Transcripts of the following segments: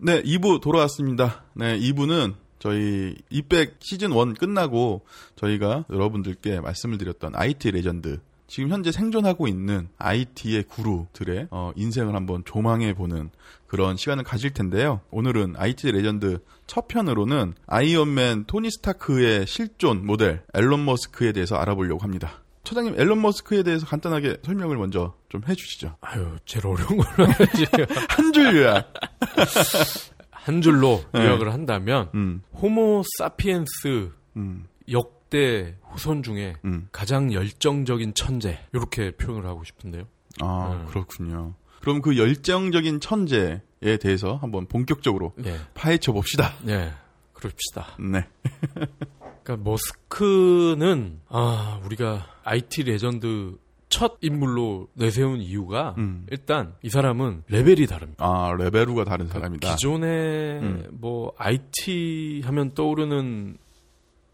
네, 2부 돌아왔습니다. 네, 2부는 저희 이백 시즌 1 끝나고 저희가 여러분들께 말씀을 드렸던 IT legend 지금 현재 생존하고 있는 IT의 구루들의 어, 인생을 한번 조망해 보는 그런 시간을 가질 텐데요. 오늘은 IT legend 첫 편으로는 아이언맨 토니 스타크의 실존 모델 앨런 머스크에 대해서 알아보려고 합니다. 처장님 앨런 머스크에 대해서 간단하게 설명을 먼저 좀 해주시죠. 아유, 제일 어려운 걸로 해야지. 한 줄 요약. 한 줄로 네. 요약을 한다면 음, 호모 사피엔스 음, 역대 후손 중에 음. 가장 열정적인 천재 이렇게 표현을 하고 싶은데요. 아 음. 그렇군요. 그럼 그 열정적인 천재에 대해서 한번 본격적으로 네, 파헤쳐 봅시다. 네, 그럽시다. 네. 그러니까 머스크는 아 우리가 IT legend 첫 인물로 내세운 이유가 음. 일단 이 사람은 레벨이 다릅니다. 아 레베루가 다른 사람이다. 기존에 음. 뭐 IT 하면 떠오르는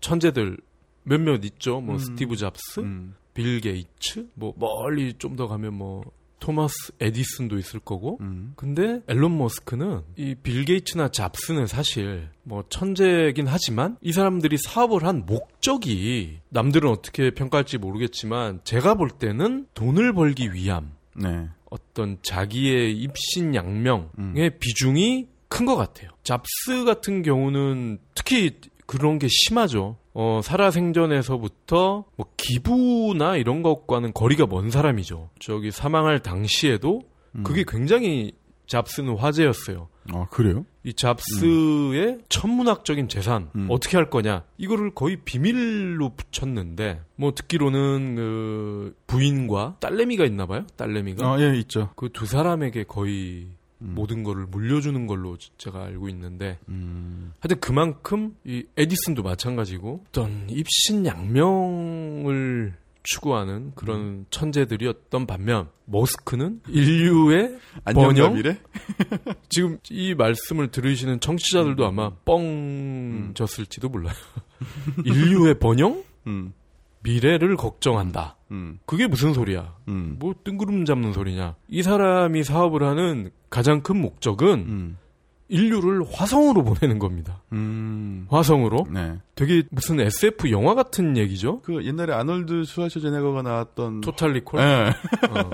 천재들 몇몇 있죠. 뭐 음. 스티브 잡스, 음, 빌 게이츠, 뭐 멀리 좀 더 가면 뭐 토마스 에디슨도 있을 거고. 음, 근데 앨런 머스크는 이 빌 게이츠나 잡스는 사실 뭐 천재긴 하지만 이 사람들이 사업을 한 목적이 남들은 어떻게 평가할지 모르겠지만 제가 볼 때는 돈을 벌기 위함 네. 어떤 자기의 입신양명의 음. 비중이 큰 것 같아요. 잡스 같은 경우는 특히 그런 게 심하죠. 어, 살아생전에서부터 뭐 기부나 이런 것과는 거리가 먼 사람이죠. 저기 사망할 당시에도 음. 그게 굉장히 잡스는 화제였어요. 아 그래요? 이 잡스의 천문학적인 재산 음. 어떻게 할 거냐 이거를 거의 비밀로 붙였는데 뭐 듣기로는 그 부인과 딸내미가 있나 봐요 딸내미가 아 예 있죠. 그 두 사람에게 거의 음. 모든 거를 물려주는 걸로 제가 알고 있는데 음, 하여튼 그만큼 이 에디슨도 마찬가지고 어떤 입신양명을 추구하는 그런 음. 천재들이었던 반면 머스크는 인류의 번영? 지금 이 말씀을 들으시는 청취자들도 아마 음. 뻥졌을지도 몰라요. 인류의 번영? 음, 미래를 걱정한다. 음, 그게 무슨 소리야? 음, 뭐 뜬구름 잡는 소리냐? 이 사람이 사업을 하는 가장 큰 목적은 음, 인류를 화성으로 보내는 겁니다. 음, 화성으로? 네. 되게 무슨 SF 영화 같은 얘기죠? 그 옛날에 아놀드 슈와르제네거가 나왔던 토탈 리콜? 예. 어.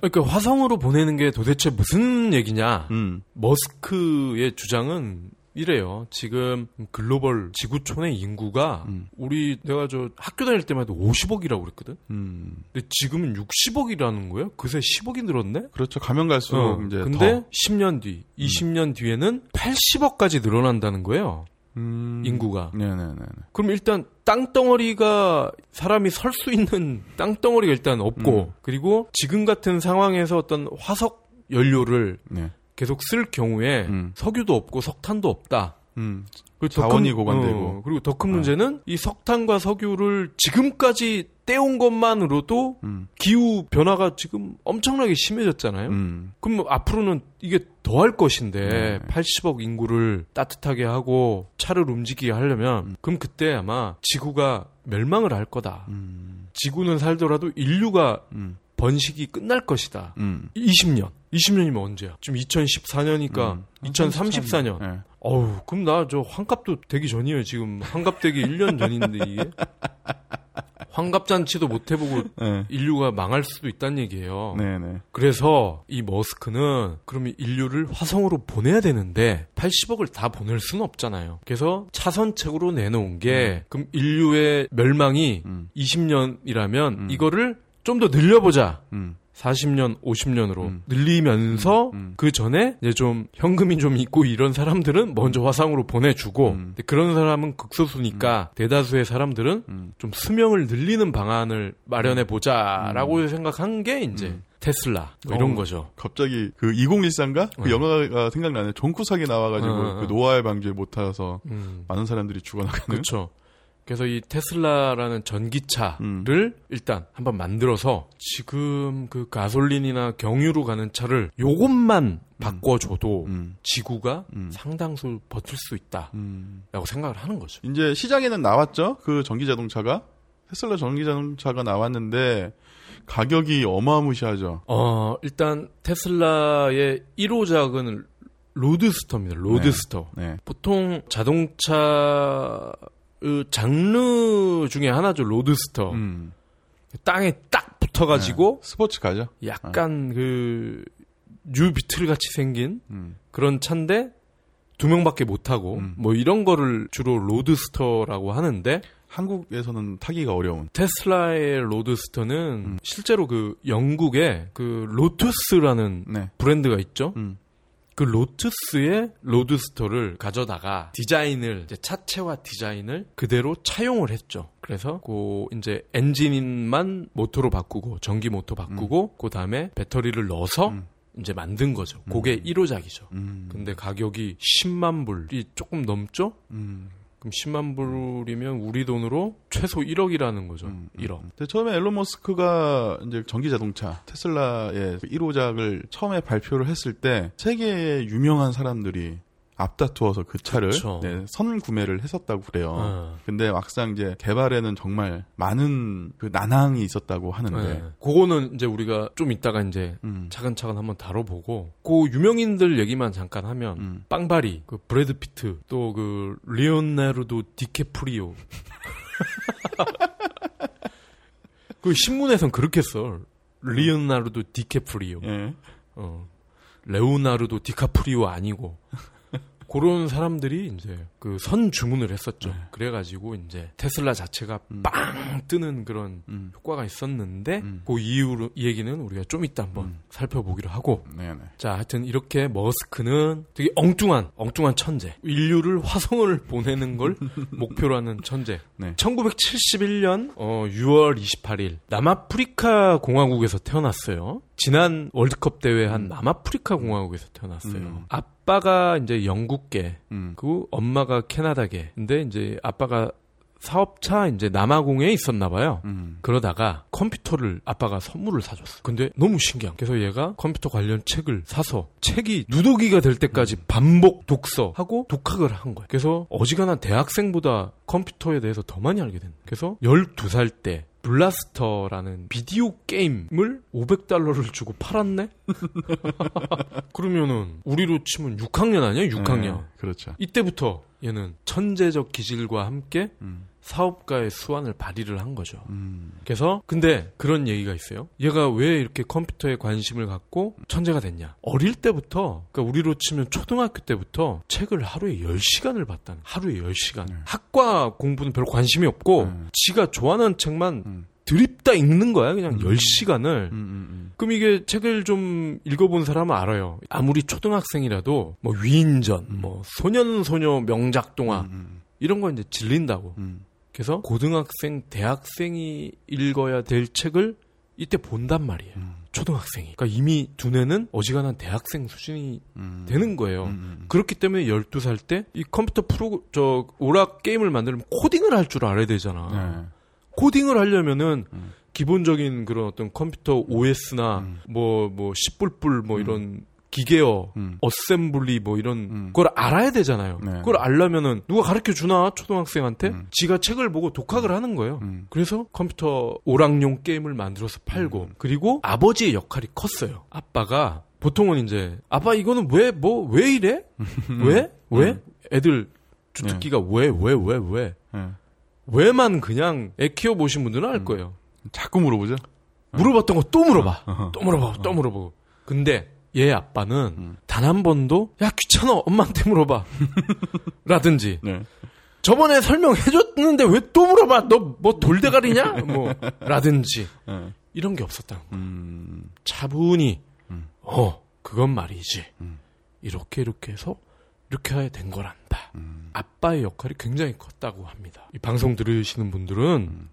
그러니까 화성으로 보내는 게 도대체 무슨 얘기냐? 음, 머스크의 주장은 이래요. 지금 글로벌 지구촌의 인구가 음. 우리 내가 저 학교 다닐 때만 해도 50억이라고 그랬거든. 음. 근데 지금은 60억이라는 거예요. 그새 10억이 늘었네. 그렇죠. 가면 갈수록 어, 이제 근데 더. 10년 뒤, 20년 뒤에는 80억까지 늘어난다는 거예요. 음, 인구가. 네네네. 그럼 일단 땅덩어리가 사람이 설 수 있는 땅덩어리가 일단 없고 음. 그리고 지금 같은 상황에서 어떤 화석 연료를 네. 계속 쓸 경우에 음. 석유도 없고 석탄도 없다. 음. 그리고 더 자원이 큰- 고갈되고. 어, 그리고 더 큰 문제는 이 석탄과 석유를 지금까지 떼온 것만으로도 음. 기후 변화가 지금 엄청나게 심해졌잖아요. 음. 그럼 뭐 앞으로는 이게 더할 것인데 네. 80억 인구를 따뜻하게 하고 차를 움직이게 하려면 그럼 그때 아마 지구가 멸망을 할 거다. 음. 지구는 살더라도 인류가 음. 번식이 끝날 것이다. 음. 20년. 20년이면 언제야? 지금 2014년이니까 음. 2034년. 네. 어우, 그럼 나 저 환갑도 되기 전이에요. 지금 환갑 되기 1년 전인데 이게. 환갑잔치도 못 해보고 네. 인류가 망할 수도 있다는 얘기예요. 네네. 그래서 이 머스크는 그러면 인류를 화성으로 보내야 되는데 80억을 다 보낼 수는 없잖아요. 그래서 차선책으로 내놓은 게 그럼 인류의 멸망이 음. 20년이라면 음. 이거를 좀 더 늘려보자. 음. 40년, 50년으로 음. 늘리면서 음, 음. 그 전에 이제 좀 현금이 좀 있고 이런 사람들은 먼저 화상으로 보내주고 음. 그런 사람은 극소수니까 대다수의 사람들은 음. 좀 수명을 늘리는 방안을 마련해 보자라고 생각한 게 이제 음. 테슬라 뭐 이런 어. 거죠. 갑자기 그 2014인가? 그 어. 영화가 생각나네. 존 쿠삭이 나와가지고 어, 어, 그 어. 노아의 방주에 못 타서 음, 많은 사람들이 죽어나가는. 그렇죠. 그래서 이 테슬라라는 전기차를 음. 일단 한번 만들어서 지금 그 가솔린이나 경유로 가는 차를 요것만 바꿔줘도 음. 지구가 음. 상당수 버틸 수 있다라고 음. 생각을 하는 거죠. 이제 시장에는 나왔죠. 그 전기 자동차가 테슬라 전기 자동차가 나왔는데 가격이 어마무시하죠. 어, 일단 테슬라의 1호작은 roadster입니다. roadster. 네. 보통 자동차 의 장르 중에 하나죠. roadster. 음. 땅에 딱 붙어가지고 네. 스포츠카죠. 약간 그 뉴 비틀 같이 생긴 음. 그런 차인데 두 명밖에 못 타고 음. 뭐 이런 거를 주로 roadster라고 하는데 한국에서는 타기가 어려운. 테슬라의 roadster는 음. 실제로 그 영국에 그 로투스라는 네. 브랜드가 있죠. 음. 그 로투스의 roadster를 가져다가 디자인을 이제 차체와 디자인을 그대로 차용을 했죠. 그래서 그 이제 엔진만 모터로 바꾸고 전기 모터 바꾸고 그 다음에 배터리를 넣어서 음. 이제 만든 거죠. 그게 1호작이죠. 음. 근데 가격이 10만 불이 조금 넘죠? 음. 그럼 10만 불이면 우리 돈으로 최소 1억이라는 거죠. 음, 1억. 근데 처음에 앨런 머스크가 이제 전기 자동차 테슬라의 1호작을 처음에 발표를 했을 때 세계의 유명한 사람들이 앞다투어서 그 차를. 네, 선 구매를 했었다고 그래요. 어. 근데 막상 이제 개발에는 정말 많은 그 난항이 있었다고 하는데, 네. 그거는 이제 우리가 좀 이따가 이제 음, 차근차근 한번 다뤄보고 그 유명인들 얘기만 잠깐 하면 음. 빵발이, 그 브래드 피트, 또 그 리오나르도 디케프리오. 그 신문에선 그렇게 써. 리오나르도 디케프리오. 예. 어. 레오나르도 디카프리오 아니고 그런 사람들이 이제 그 선 주문을 했었죠. 네. 그래가지고 이제 테슬라 자체가 음. 빵 뜨는 그런 음. 효과가 있었는데 음. 그 이후로 이 얘기는 우리가 좀 이따 한번 음. 살펴보기로 하고 네네. 자 하여튼 이렇게 머스크는 되게 엉뚱한 엉뚱한 천재 인류를 화성을 보내는 걸 목표로 하는 천재 네. 1971년 어, 6월 28일 남아프리카 공화국에서 태어났어요 지난 월드컵 대회 한 남아프리카 공화국에서 태어났어요 음. 아빠가 이제 영국계 음. 그 엄마가 캐나다계 근데 이제 아빠가 사업차 이제 남아공에 있었나 봐요 음. 그러다가 컴퓨터를 아빠가 선물을 사줬어. 근데 너무 신기한. 그래서 얘가 컴퓨터 관련 책을 사서 책이 누더기가 될 때까지 반복 독서하고 독학을 한 거야. 그래서 어지간한 대학생보다 컴퓨터에 대해서 더 많이 알게 된. 그래서 12살 때 블라스터라는 비디오 게임을 500달러를 주고 팔았네? 그러면은 우리로 치면 6학년 아니야? 6학년. 네, 그렇죠. 이때부터 얘는 천재적 기질과 함께 음. 사업가의 수완을 발휘를 한 거죠. 음. 그래서 근데 그런 얘기가 있어요. 얘가 왜 이렇게 컴퓨터에 관심을 갖고 천재가 됐냐? 어릴 때부터 그러니까 우리로 치면 초등학교 때부터 책을 하루에 10시간을 봤다는. 하루에 10시간. 네. 학과 공부는 별로 관심이 없고 네. 지가 좋아하는 책만 음. 드립다 읽는 거야. 그냥 음. 10시간을. 음. 음. 그럼 이게 책을 좀 읽어본 사람은 알아요. 아무리 초등학생이라도 뭐 위인전, 음. 뭐 소년소녀 명작 동화 음. 이런 거 이제 질린다고. 음. 그래서 고등학생, 대학생이 읽어야 될 책을 이때 본단 말이에요. 음. 초등학생이. 그러니까 이미 두뇌는 어지간한 대학생 수준이 음. 되는 거예요. 음. 그렇기 때문에 12살 때 이 컴퓨터 프로 저 오락 게임을 만들면 코딩을 할 줄 알아야 되잖아. 네. 코딩을 하려면은 음. 기본적인 그런 어떤 컴퓨터 OS나 음. 뭐뭐 씨뿔뿔 뭐 음. 이런 기계어 음. assembly 뭐 이런 음. 걸 알아야 되잖아요. 네. 그걸 알려면은 누가 가르쳐 주나 초등학생한테 음. 지가 책을 보고 독학을 하는 거예요. 음. 그래서 컴퓨터 오락용 게임을 만들어서 팔고 음. 그리고 아버지의 역할이 컸어요. 아빠가 보통은 이제 아빠 이거는 왜 뭐 왜 이래? 왜? 왜? 애들 주특기가 왜 왜 왜 왜? 네. 왜만 그냥 애 키워 보신 분들은 알 거예요. 자꾸 물어보죠. 물어봤던 거 또 물어봐. 또 물어봐. 또 물어보고. 근데 얘 아빠는 음. 단한 번도 야 귀찮아 엄마한테 물어봐. 라든지 네. 저번에 설명해줬는데 왜 또 물어봐? 너 뭐 돌대가리냐? 뭐 라든지 네. 이런 게 없었다. 음. 차분히 음. 어 그건 말이지. 음. 이렇게 이렇게 해서 이렇게 된 거란다. 음. 아빠의 역할이 굉장히 컸다고 합니다. 이 방송 들으시는 분들은 음.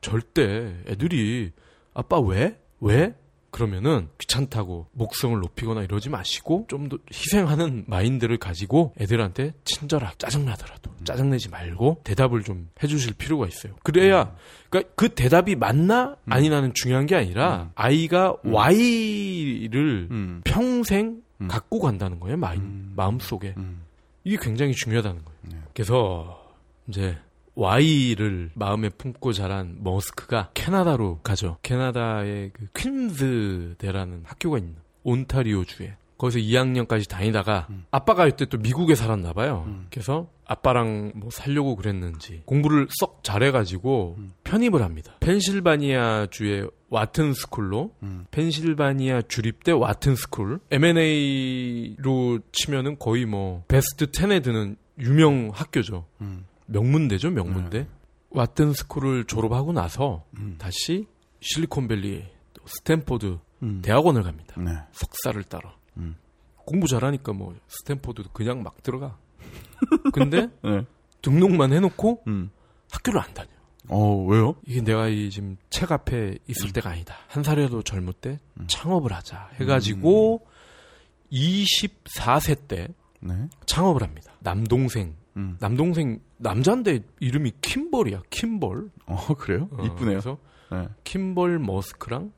절대 애들이 아빠 왜? 왜? 그러면은 귀찮다고 목성을 높이거나 이러지 마시고 좀 더 희생하는 마인드를 가지고 애들한테 친절하게 짜증나더라도 짜증내지 말고 대답을 좀 해주실 필요가 있어요. 그래야 그러니까 그 대답이 맞나 아니나는 중요한 게 아니라 아이가 Y를 음. 평생 음. 갖고 간다는 거예요. 마인 음. 마음 속에 음. 이게 굉장히 중요하다는 거예요. 네. 그래서 이제 Y를 마음에 품고 자란 머스크가 캐나다로 가죠. 캐나다의 그 퀸즈 대라는 학교가 있는 온타리오 주에 거기서 2학년까지 다니다가 음. 아빠가 이때 또 미국에 살았나 봐요. 음. 그래서 아빠랑 뭐 살려고 그랬는지 공부를 썩 잘해가지고 음. 편입을 합니다. 펜실바니아 주의 와튼 스쿨로 음. 펜실바니아 주립대 와튼 스쿨 MBA로 치면은 거의 뭐 베스트 10에 드는 유명 학교죠. 음. 명문대죠, 명문대. 네. 와튼 스쿨을 졸업하고 나서 음. 다시 실리콘밸리 또 스탠포드 음. 대학원을 갑니다. 네. 석사를 따러. 음. 공부 잘하니까 뭐 스탠포드도 그냥 막 들어가. 근데 네. 등록만 해놓고 음. 학교를 안 다녀. 어, 왜요? 이게 내가 이 지금 책 앞에 있을 때가 아니다. 한 살이라도 젊을 때 음. 창업을 하자 해가지고 24세 때 네. 창업을 합니다. 남동생, 음. 남동생 남자인데 이름이 킴벌이야. 킴벌. 어, 그래요? 어, 이쁘네요. 그래서 네. 킴벌 머스크랑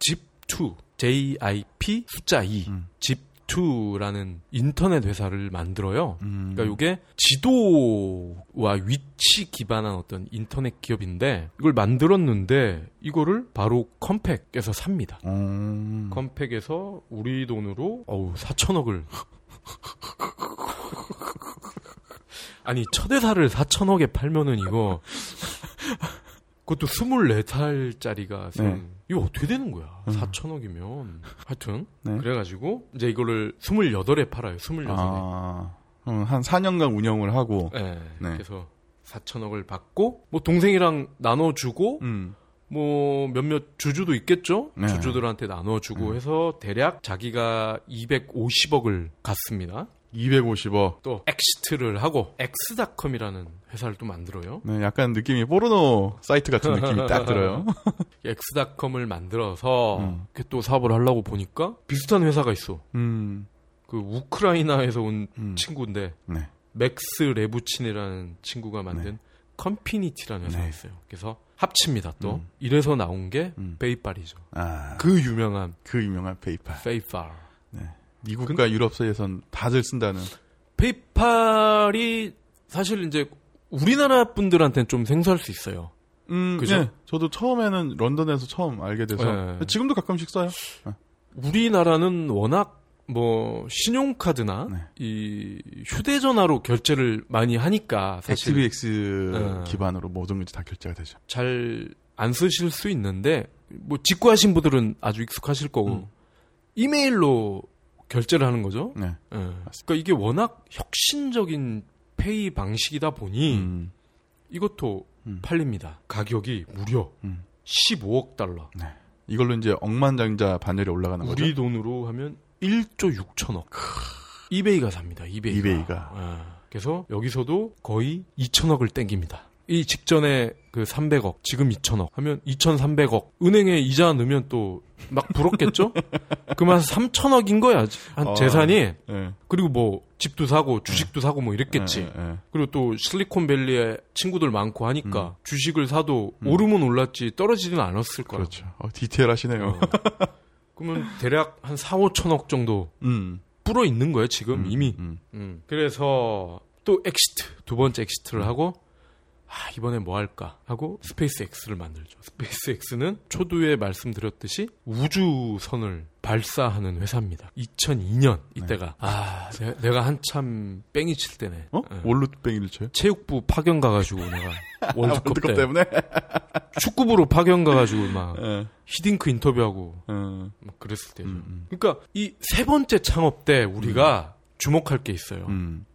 집2 J-I-P 숫자 2 음. 집2라는 인터넷 회사를 만들어요. 음. 그러니까 이게 지도와 위치 기반한 어떤 인터넷 기업인데 이걸 만들었는데 이거를 바로 컴팩에서 삽니다. 음. 컴팩에서 우리 돈으로 어우 4천억을 아니 첫 회사를 4천억에 팔면은 이거 그것도 24살짜리가 네. 이거 어떻게 되는 거야? 음. 4천억이면 하여튼 네. 그래가지고 이제 이거를 28에 팔아요. 28에. 아, 음, 한 4년간 운영을 하고, 네. 네. 그래서 4천억을 받고 뭐 동생이랑 나눠주고 음. 뭐 몇몇 주주도 있겠죠. 네. 주주들한테 나눠주고 음. 해서 대략 자기가 250억을 갖습니다. 250억. 또 exit를 하고 엑스닷컴이라는 회사를 또 만들어요. 네, 약간 느낌이 포르노 사이트 같은 느낌이 딱 들어요. 엑스닷컴을 만들어서 음. 또 사업을 하려고 보니까 비슷한 회사가 있어. 음. 그 우크라이나에서 온 음. 친구인데 네. 맥스 레브친이라는 친구가 만든 컨피니티라는 회사가 네. 있어요. 그래서 합칩니다. 또 음. 이래서 나온 게 음. 페이팔이죠. 아, 그 유명한 그 유명한 페이팔. 페이팔. 미국과 유럽 사이에선 다들 쓴다는. 페이팔이 사실 이제 우리나라 분들한테는 좀 생소할 수 있어요. 음, 그죠? 네, 저도 처음에는 런던에서 처음 알게 돼서 네. 지금도 가끔씩 써요. 우리나라는 워낙 뭐 신용카드나 네. 이 휴대전화로 결제를 많이 하니까 사실 XBX 네. 기반으로 모든 것이 다 결제가 되죠. 잘 안 쓰실 수 있는데 뭐 직구하신 분들은 아주 익숙하실 거고 음. 이메일로 결제를 하는 거죠. 네. 예. 그러니까 이게 워낙 혁신적인 페이 방식이다 보니 음, 이것도 음. 팔립니다. 가격이 무려 음. 15억 달러. 이걸로 이제 억만장자 반열에 올라가는 거죠. 우리 돈으로 하면 1조 6천억. 이베이가 삽니다. 이베이가. 이베이가. 예. 그래서 여기서도 거의 2천억을 땡깁니다. 이 직전에 그 300억, 지금 2천억 하면 2,300억. 은행에 이자 넣으면 또막 불었겠죠? 그만 3천억인 거야. 한 어. 재산이. 예. 그리고 뭐 집도 사고 주식도 사고 뭐 이랬겠지. 예, 예, 예. 그리고 또 실리콘밸리에 친구들 많고 하니까 주식을 사도 음. 오르면 올랐지 떨어지지는 않았을 거야. 그렇죠. 어, 디테일하시네요. 그러면 대략 한 4, 5천억 정도 음. 불어 있는 거예요, 지금 음, 이미. 음. 음. 그래서 또 exit, 두 번째 exit를 하고 아, 이번에 뭐 할까 하고 스페이스 X를 만들죠. 스페이스 X는 초두에 말씀드렸듯이 우주선을 발사하는 회사입니다. 2002년 이때가 아 내- 내가 한참 뺑이 칠 때네. 어? 예. 뭘로 뺑이를 쳐요? 체육부 파견 가가지고 내가 월드컵, 월드컵 때 때문에? 축구부로 파견 가가지고 막 예. 히딩크 인터뷰하고 어, 막 그랬을 때죠. 음, 음. 그러니까 이 세 번째 창업 때 우리가 주목할 게 있어요. 음.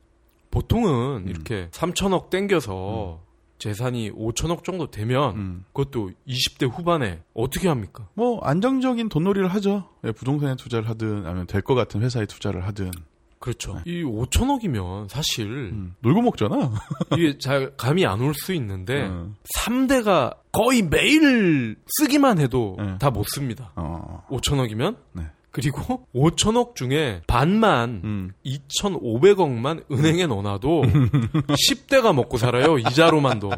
보통은 음. 이렇게 3천억 땡겨서 재산이 5천억 정도 되면 음. 그것도 20대 후반에 어떻게 합니까? 뭐 안정적인 돈놀이를 하죠. 예, 부동산에 투자를 하든 아니면 될 것 같은 회사에 투자를 하든 그렇죠. 이 5천억이면 사실 음, 놀고 먹잖아. 이게 잘 감이 안 올 수 있는데 어. 3대가 거의 매일 쓰기만 해도 네. 다못 씁니다. 어. 5천억이면 네. 그리고 5천억 중에 반만 음. 2,500억만 은행에 넣어놔도 10대가 먹고 살아요. 이자로만도.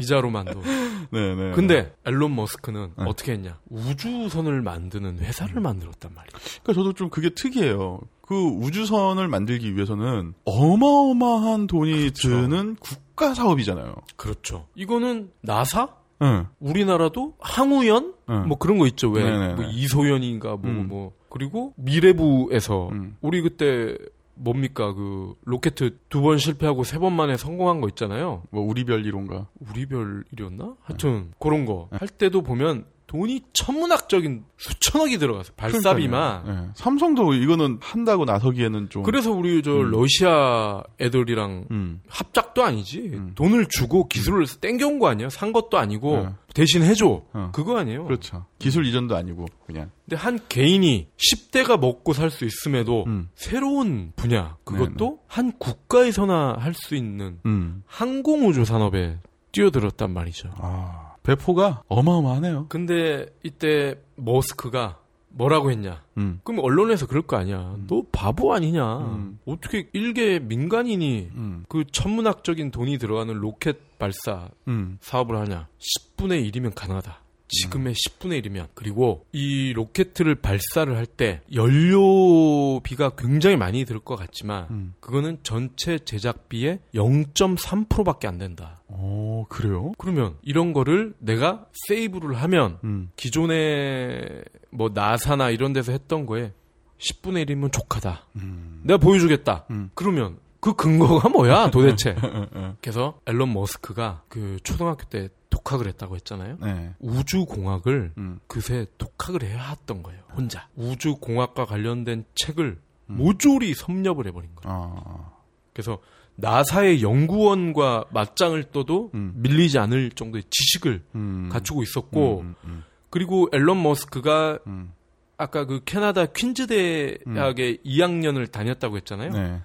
이자로만도. 네네. 근데 앨런 머스크는 네. 어떻게 했냐? 우주선을 만드는 회사를 만들었단 말이에요. 그러니까 저도 좀 그게 특이해요. 그 우주선을 만들기 위해서는 어마어마한 돈이 그렇죠. 드는 국가 사업이잖아요. 그렇죠. 이거는 나사? 응. 우리나라도 항우연? 응. 뭐 그런 거 있죠. 왜? 뭐 이소연인가 뭐, 음. 뭐 그리고 미래부에서 음. 우리 그때 뭡니까 그 로켓 두 번 실패하고 세 번 만에 성공한 거 있잖아요. 뭐 우리별 이론가. 우리별 일이었나? 하여튼 그런 거 할 때도 보면 돈이 천문학적인 수천억이 들어가서 발사비만. 예. 삼성도 이거는 한다고 나서기에는 좀. 그래서 우리 저 음. 러시아 애들이랑 음. 합작도 아니지. 음. 돈을 주고 기술을 땡겨온 거 아니야? 산 것도 아니고 네. 대신 해줘. 어. 그거 아니에요. 그렇죠. 기술 이전도 아니고 그냥. 근데 한 개인이 10대가 먹고 살 수 있음에도 음. 새로운 분야 그것도 한 국가에서나 할 수 있는 음. 항공우주 산업에 뛰어들었단 말이죠. 아. 배포가 어마어마하네요. 근데 이때 머스크가 뭐라고 했냐? 음. 그럼 언론에서 그럴 거 아니야. 너 바보 아니냐? 음. 어떻게 일개 민간인이 음. 그 천문학적인 돈이 들어가는 로켓 발사 음. 사업을 하냐? 10분의 1이면 가능하다. 지금의 10분의 1이면. 그리고 이 로켓을 발사를 할 때 연료비가 굉장히 많이 들 것 같지만 음. 그거는 전체 제작비의 0.3%밖에 안 된다. 오, 그래요? 그러면 이런 거를 내가 세이브를 하면 음. 기존에 뭐 나사나 이런 데서 했던 거에 10분의 1이면 족하다. 음. 내가 보여주겠다. 음. 그러면 그 근거가 뭐야 도대체? 어. 그래서 앨런 머스크가 그 초등학교 때 독학을 했다고 했잖아요. 네. 우주 공학을 음. 그새 독학을 해왔던 거예요. 혼자. 우주 공학과 관련된 책을 음. 모조리 섭렵을 해버린 거예요. 아. 그래서 나사의 연구원과 맞짱을 떠도 음. 밀리지 않을 정도의 지식을 음. 갖추고 있었고 음, 음, 그리고 앨런 머스크가 음. 아까 그 캐나다 퀸즈 대학에 2학년을 다녔다고 했잖아요. 네.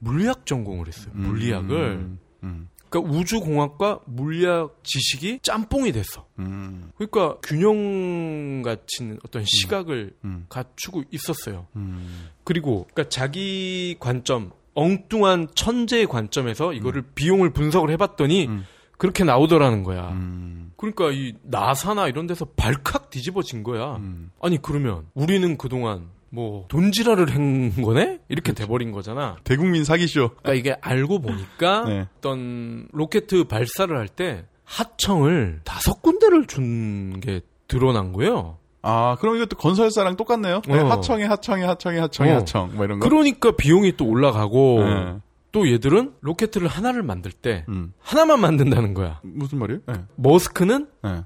물리학 전공을 했어요. 음, 물리학을. 음, 음, 그러니까 우주공학과 물리학 지식이 짬뽕이 됐어. 음, 그러니까 균형 같은 어떤 시각을 음, 갖추고 있었어요. 음, 그리고 그러니까 자기 관점, 엉뚱한 천재의 관점에서 이거를 비용을 분석을 해봤더니 음. 그렇게 나오더라는 거야. 음, 그러니까 이 나사나 이런 데서 발칵 뒤집어진 거야. 음. 아니 그러면 우리는 그동안 뭐 돈지랄을 한 거네? 이렇게 돼버린 거잖아. 대국민 사기쇼. 그러니까 이게 알고 보니까 네. 어떤 로켓 발사를 할 때 하청을 다섯 군데를 준 게 드러난 거예요. 아, 그럼 이것도 건설사랑 똑같네요. 네, 어. 하청에 하청에 하청에 하청에 어. 하청 뭐 이런 거. 그러니까 비용이 또 올라가고 네. 또 얘들은 로켓을 하나를 만들 때 음. 하나만 만든다는 거야. 무슨 말이에요? 네. 머스크는 네.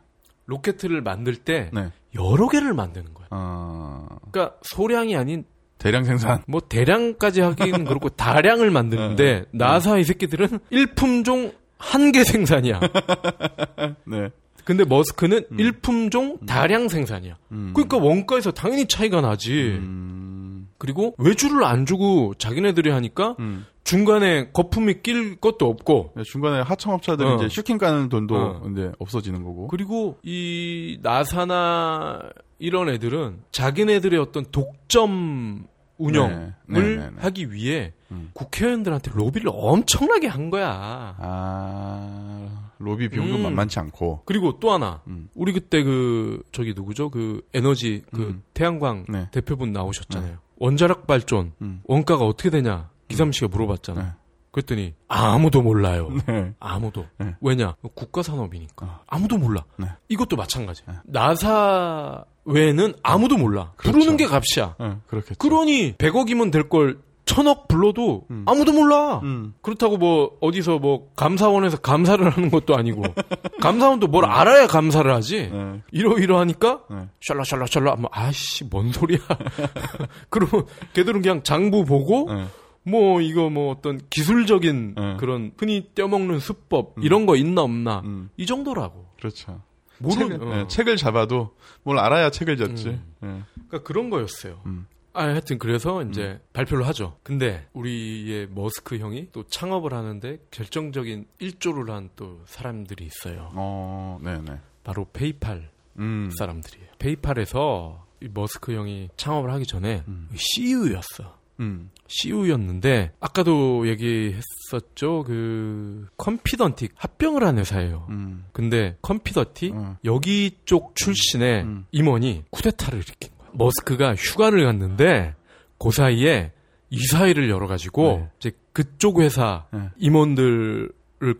로켓을 만들 때 네. 여러 개를 만드는 거야. 아, 그러니까 소량이 아닌 대량 생산. 뭐 대량까지 하기는 그렇고 다량을 만드는데 나사 이 새끼들은 일품종 한 개 생산이야. 네. 근데 머스크는 일품종 다량 생산이야. 음. 그러니까 원가에서 당연히 차이가 나지. 음. 그리고 외주를 안 주고 자기네들이 하니까 음. 중간에 거품이 낄 것도 없고 네, 중간에 하청업자들이 어. 이제 슈킹 까는 돈도 어. 이제 없어지는 거고. 그리고 이 나사나 이런 애들은 자기네들의 어떤 독점 운영을 네, 네, 네, 네. 하기 위해 음. 국회의원들한테 로비를 엄청나게 한 거야. 아, 로비 비용도 음. 만만치 않고. 그리고 또 하나, 음. 우리 그때 그 저기 누구죠? 그 에너지 그 음. 태양광 네. 대표분 나오셨잖아요. 원자력 발전 음. 원가가 어떻게 되냐? 기삼 씨가 물어봤잖아. 네. 그랬더니 아무도 몰라요. 네. 아무도. 네. 왜냐? 국가 산업이니까. 어. 아무도 몰라. 네. 이것도 마찬가지. 네. 나사 외에는 아무도 몰라. 그렇죠. 부르는 게 값이야. 네, 그렇겠죠. 그러니 100억이면 될 걸 천억 불러도 음. 아무도 몰라. 음. 그렇다고 뭐 어디서 뭐 감사원에서 감사를 하는 것도 아니고 감사원도 뭘 알아야 감사를 하지. 네. 이러이러하니까 네. 샬라샬라샬라 뭐 아씨 뭔 소리야. 그러면 걔들은 그냥 장부 보고 네. 뭐 이거 뭐 어떤 기술적인 네. 그런 흔히 떼먹는 수법 이런 거 있나 없나 음. 이 정도라고. 그렇죠. 모르 책을, 어. 네, 책을 잡아도 뭘 알아야 책을 졌지. 음. 네. 그러니까 그런 거였어요. 음. 아, 하여튼 그래서 이제 발표를 하죠. 근데 우리의 머스크 형이 또 창업을 하는데 결정적인 일조를 한 또 사람들이 있어요. 어, 네네. 바로 페이팔 음. 사람들이에요. 페이팔에서 이 머스크 형이 창업을 하기 전에 음. CEO였어. 음. CEO였는데 아까도 얘기했었죠. 그 컴피던틱 합병을 한 회사예요. 음. 근데 컨피니티 어. 여기 쪽 출신의 음. 임원이 쿠데타를 일으킨 거야. 머스크가 휴가를 갔는데 그 사이에 이사회를 열어가지고 네. 이제 그쪽 회사 네. 임원들을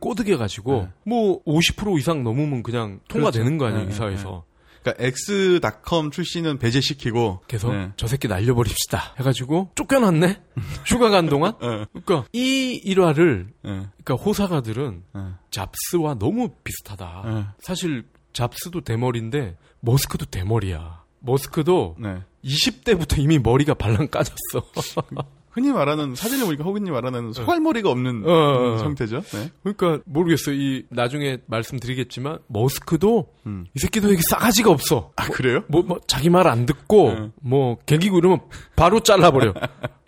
꼬드겨 가지고 네. 뭐50% 이상 넘으면 그냥 통과되는 거 아니에요 네, 이사회에서. 그러니까 X.com 출신은 배제시키고 그래서 네. 저 새끼 날려버립시다 해가지고 쫓겨났네? 휴가 간 동안? 예, 그러니까 이 일화를 예, 그러니까 호사가들은 예, 잡스와 너무 비슷하다. 예. 사실 잡스도 대머리인데 머스크도 대머리야. 머스크도 네. 20대부터 이미 머리가 발랑 까졌어 흔히 말하는 사진을 보니까 허근님 말하는 소갈머리가 없는 어, 어, 어. 상태죠. 네. 그러니까 모르겠어요 이 나중에 말씀드리겠지만 머스크도 음. 이 새끼도 이게 싸가지가 없어 아 그래요? 뭐, 뭐 자기 말 안 듣고 네. 뭐 개기고 이러면 바로 잘라버려.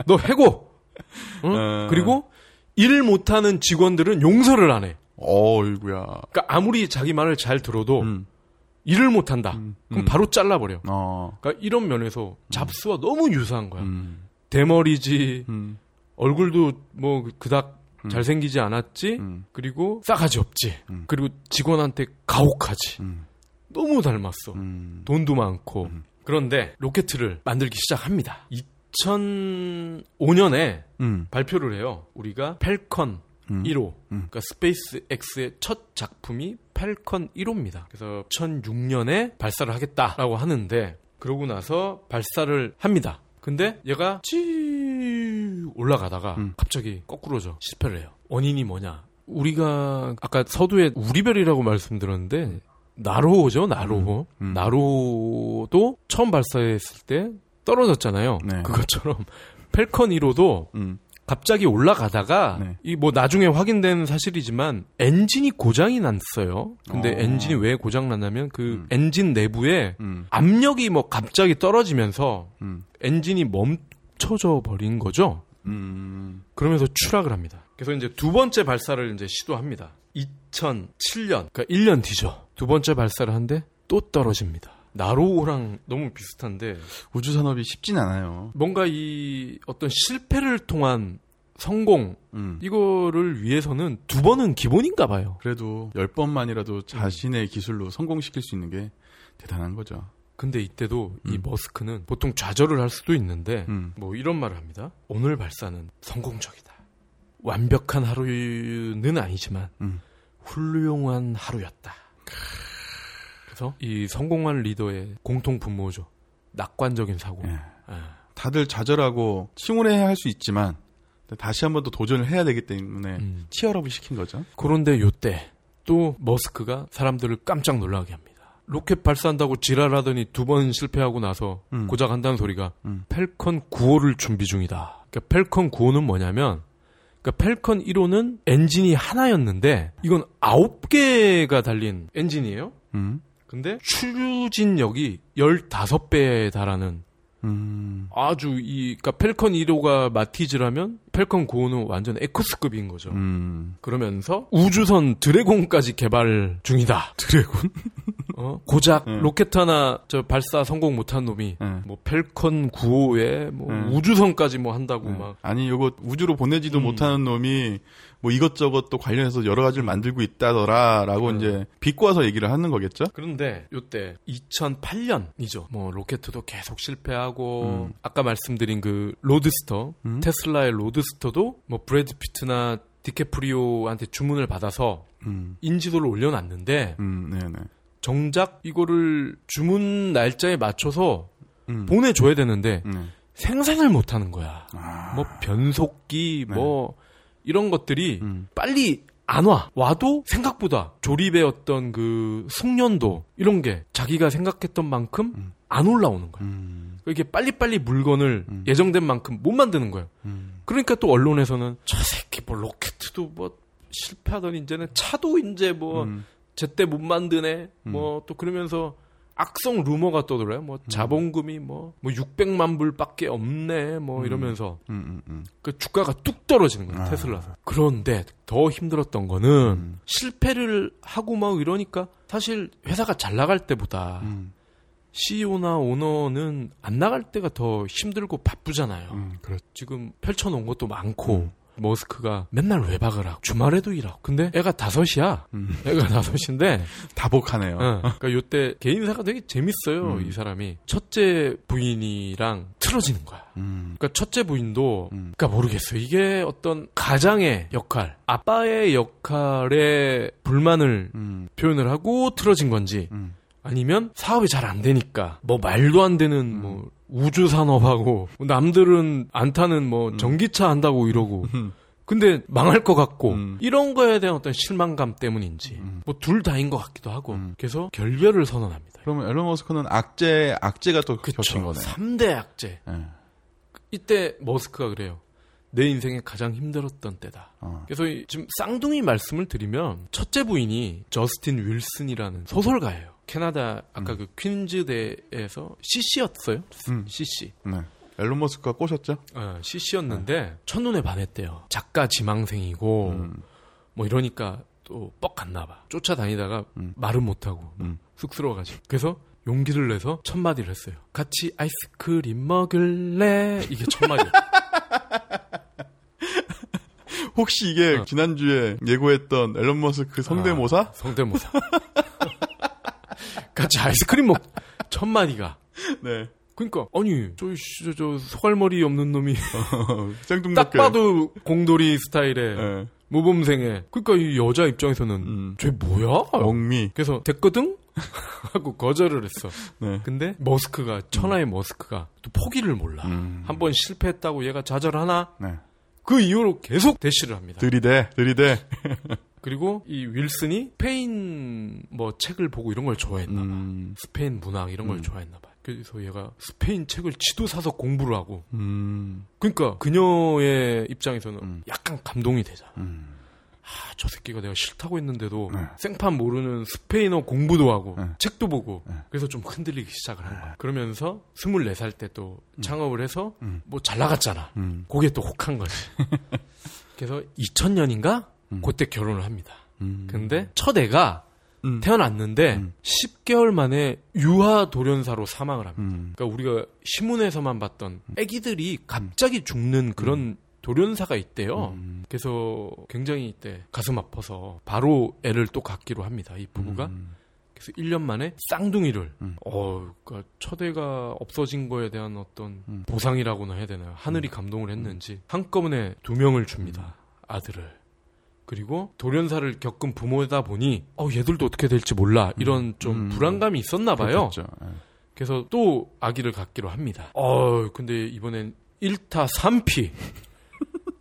너 해고. 응? 어. 그리고 일 못하는 직원들은 용서를 안 해. 어이구야. 그러니까 아무리 자기 말을 잘 들어도 음. 일을 못한다. 그럼 음. 바로 잘라버려. 어. 그러니까 이런 면에서 잡스와 너무 유사한 거야. 음. 대머리지, 음. 얼굴도 뭐 그닥 음. 잘생기지 않았지, 음. 그리고 싸가지 없지, 음. 그리고 직원한테 가혹하지. 음. 너무 닮았어. 음. 돈도 많고. 음. 그런데 로켓을 만들기 시작합니다. 2005년에 음. 발표를 해요. 우리가 펠컨 음. 1호. 음. 그러니까 스페이스 X의 첫 작품이 펠컨 1호입니다. 그래서 2006년에 발사를 하겠다라고 하는데 그러고 나서 발사를 합니다. 근데 얘가 찌 올라가다가 음. 갑자기 거꾸러져 실패를 해요. 원인이 뭐냐? 우리가 아까 서두에 우리별이라고 말씀드렸는데 나로호죠, 나로호. 음. 음. 나로도 처음 발사했을 때 떨어졌잖아요. 네. 그것처럼 펠컨 1호도 음. 갑자기 올라가다가 네. 이뭐 나중에 확인된 사실이지만 엔진이 고장이 났어요. 근데 어. 엔진이 왜 고장 났냐면 그 음. 엔진 내부에 음. 압력이 뭐 갑자기 떨어지면서 음. 엔진이 멈춰져 버린 거죠. 음. 그러면서 추락을 합니다. 그래서 이제 두 번째 발사를 이제 시도합니다. 2007년, 그러니까 1년 뒤죠. 두 번째 발사를 하는데 또 떨어집니다. 나로호랑 너무 비슷한데 우주 산업이 쉽진 않아요. 뭔가 이 어떤 실패를 통한 성공 음. 이거를 위해서는 두 번은 기본인가 봐요. 그래도 열 번만이라도 자신의 기술로 성공시킬 수 있는 게 대단한 거죠. 근데 이때도 이 음. 머스크는 보통 좌절을 할 수도 있는데 음. 뭐 이런 말을 합니다. 오늘 발사는 성공적이다. 완벽한 하루는 아니지만 음. 훌륭한 하루였다. 그래서 이 성공한 리더의 공통 분모죠. 낙관적인 사고. 예. 예. 다들 좌절하고 칭홀해야 할 수 있지만 다시 한 번 더 도전을 해야 되기 때문에 음. 치열업을 시킨 거죠. 그런데 요때 또 머스크가 사람들을 깜짝 놀라게 합니다. 로켓 발사한다고 지랄하더니 두 번 실패하고 나서 음. 고작 한다는 소리가 음. 펠컨 9호를 준비 중이다. 그러니까 펠컨 9호는 뭐냐면 그러니까 펠컨 1호는 엔진이 하나였는데 이건 9개가 달린 엔진이에요. 음. 근데 추진력이 15배에 달하는 음. 아주 이 그러니까 펠컨 1호가 마티즈라면 펠컨 9호는 완전 에쿠스급인 거죠. 음. 그러면서 우주선 드래곤까지 개발 중이다. 드래곤? 어? 고작 음. 로켓 하나 저 발사 성공 못한 놈이 예. 뭐 펠컨 9호에 뭐 음. 우주선까지 뭐 한다고 예. 막 아니 이거 우주로 보내지도 음. 못하는 놈이 뭐 이것저것 또 관련해서 여러 가지를 만들고 있다더라라고 음. 이제 비꼬아서 얘기를 하는 거겠죠. 그런데 요때 2008년이죠. 뭐 로켓도 계속 실패하고 음. 아까 말씀드린 그 로드스터 음. 테슬라의 로드스터도 뭐 브래드 피트나 디케프리오한테 주문을 받아서 음. 인지도를 올려놨는데 음. 네네. 정작 이거를 주문 날짜에 맞춰서 음. 보내줘야 되는데 음. 생산을 못하는 거야. 아. 뭐 변속기 네. 뭐 이런 것들이 음. 빨리 안 와. 와도 생각보다 조립의 어떤 그 숙련도 이런 게 자기가 생각했던 만큼 음. 안 올라오는 거야. 음. 이게 빨리빨리 물건을 음. 예정된 만큼 못 만드는 거예요. 음. 그러니까 또 언론에서는 저 새끼 뭐 로켓도 뭐 실패하더니 이제는 차도 이제 뭐 음. 제때 못 만드네. 음. 뭐또 그러면서 악성 루머가 떠들어요. 뭐 자본금이 뭐, 뭐 600만 불밖에 없네. 뭐 음. 이러면서 음. 음. 음. 그 주가가 뚝 떨어지는 거예요. 아. 테슬라. 그런데 더 힘들었던 거는 음. 실패를 하고 막 이러니까 사실 회사가 잘 나갈 때보다 음. CEO나 오너는 안 나갈 때가 더 힘들고 바쁘잖아요. 음. 그렇죠. 지금 펼쳐놓은 것도 많고 음. 머스크가 맨날 외박을 하고 주말에도 일하고 근데 애가 다섯이야. 음. 애가 다섯인데 다복하네요. 어, 그러니까 요때 개인사가 되게 재밌어요. 음. 이 사람이 첫째 부인이랑 틀어지는 거야. 음. 그러니까 첫째 부인도 음. 그러니까 모르겠어. 이게 어떤 가장의 역할, 아빠의 역할에 불만을 음. 표현을 하고 틀어진 건지 음. 아니면 사업이 잘 안 되니까 뭐 말도 안 되는 뭐 우주 산업하고 남들은 안 타는 뭐 전기차 한다고 이러고 음. 근데 망할 것 같고 음. 이런 거에 대한 어떤 실망감 때문인지 뭐둘 다인 것 같기도 하고 음. 그래서 결별을 선언합니다. 그러면 앨런 머스크는 악재 악재가 또 겹친 거네. 3대 악재. 예. 이때 머스크가 그래요. 내 인생에 가장 힘들었던 때다. 어. 그래서 이- 지금 쌍둥이 말씀을 드리면 첫째 부인이 저스틴 윌슨이라는 소설가예요. 캐나다 아까 그 퀸즈대에서 CC였어요. 음. CC. 네. 앨런 머스크가 꼬셨죠? 어, CC였는데 첫눈에 반했대요. 작가 지망생이고 음. 뭐 이러니까 또 뻑 갔나 봐. 쫓아다니다가 음. 말은 못 하고 음. 쑥스러워가지고. 그래서 용기를 내서 첫 마디를 했어요. 같이 아이스크림 먹을래? 이게 첫 마디. 혹시 이게 어. 지난주에 예고했던 앨런 머스크 성대모사? 아, 성대모사. 같이 아이스크림 먹. 첫 마디가. 네. 그러니까 아니 저, 저, 저 소갈머리 없는 놈이. 딱 봐도 공돌이 스타일의 예. 모범생에. 그러니까 이 여자 입장에서는 음. 쟤 뭐야? 멍미. 그래서 됐거든? 하고 거절을 했어. 네. 근데 머스크가 천하의 머스크가 또 포기를 몰라. 음. 한번 실패했다고 얘가 좌절하나? 네. 그 이후로 계속 대시를 합니다. 들이대, 들이대. 그리고 이 윌슨이 스페인 뭐 책을 보고 이런 걸 좋아했나 봐. 음. 스페인 문학 이런 걸 음. 좋아했나 봐. 그래서 얘가 스페인 책을 지도 사서 공부를 하고 음. 그러니까 그녀의 입장에서는 음. 약간 감동이 되잖아. 음. 아, 저 새끼가 내가 싫다고 했는데도 네. 생판 모르는 스페인어 공부도 하고 네. 책도 보고 네. 그래서 좀 흔들리기 시작을 한 거야. 그러면서 24살 때 또 창업을 해서 음. 뭐잘 나갔잖아. 음. 그게 또 혹한 거지. 그래서 2000년인가? 음. 그때 결혼을 합니다. 음. 근데 첫 애가 음. 태어났는데 음. 10개월 만에 유아 돌연사로 사망을 합니다. 음. 그러니까 우리가 신문에서만 봤던 아기들이 갑자기 죽는 그런 돌연사가 있대요. 음. 그래서 굉장히 이때 가슴 아파서 바로 애를 또 갖기로 합니다. 이 부부가. 음. 그래서 1년 만에 쌍둥이를 음. 어, 그러니까 첫 애가 없어진 거에 대한 어떤 음. 보상이라고나 해야 되나요? 하늘이 감동을 했는지 한꺼번에 두 명을 줍니다. 음. 아들을. 그리고 돌연사를 겪은 부모다 보니 어 얘들도 어떻게 될지 몰라 이런 좀 음. 불안감이 있었나 봐요. 그렇겠죠. 예. 그래서 또 아기를 갖기로 합니다. 어, 근데 이번엔 1타 3피.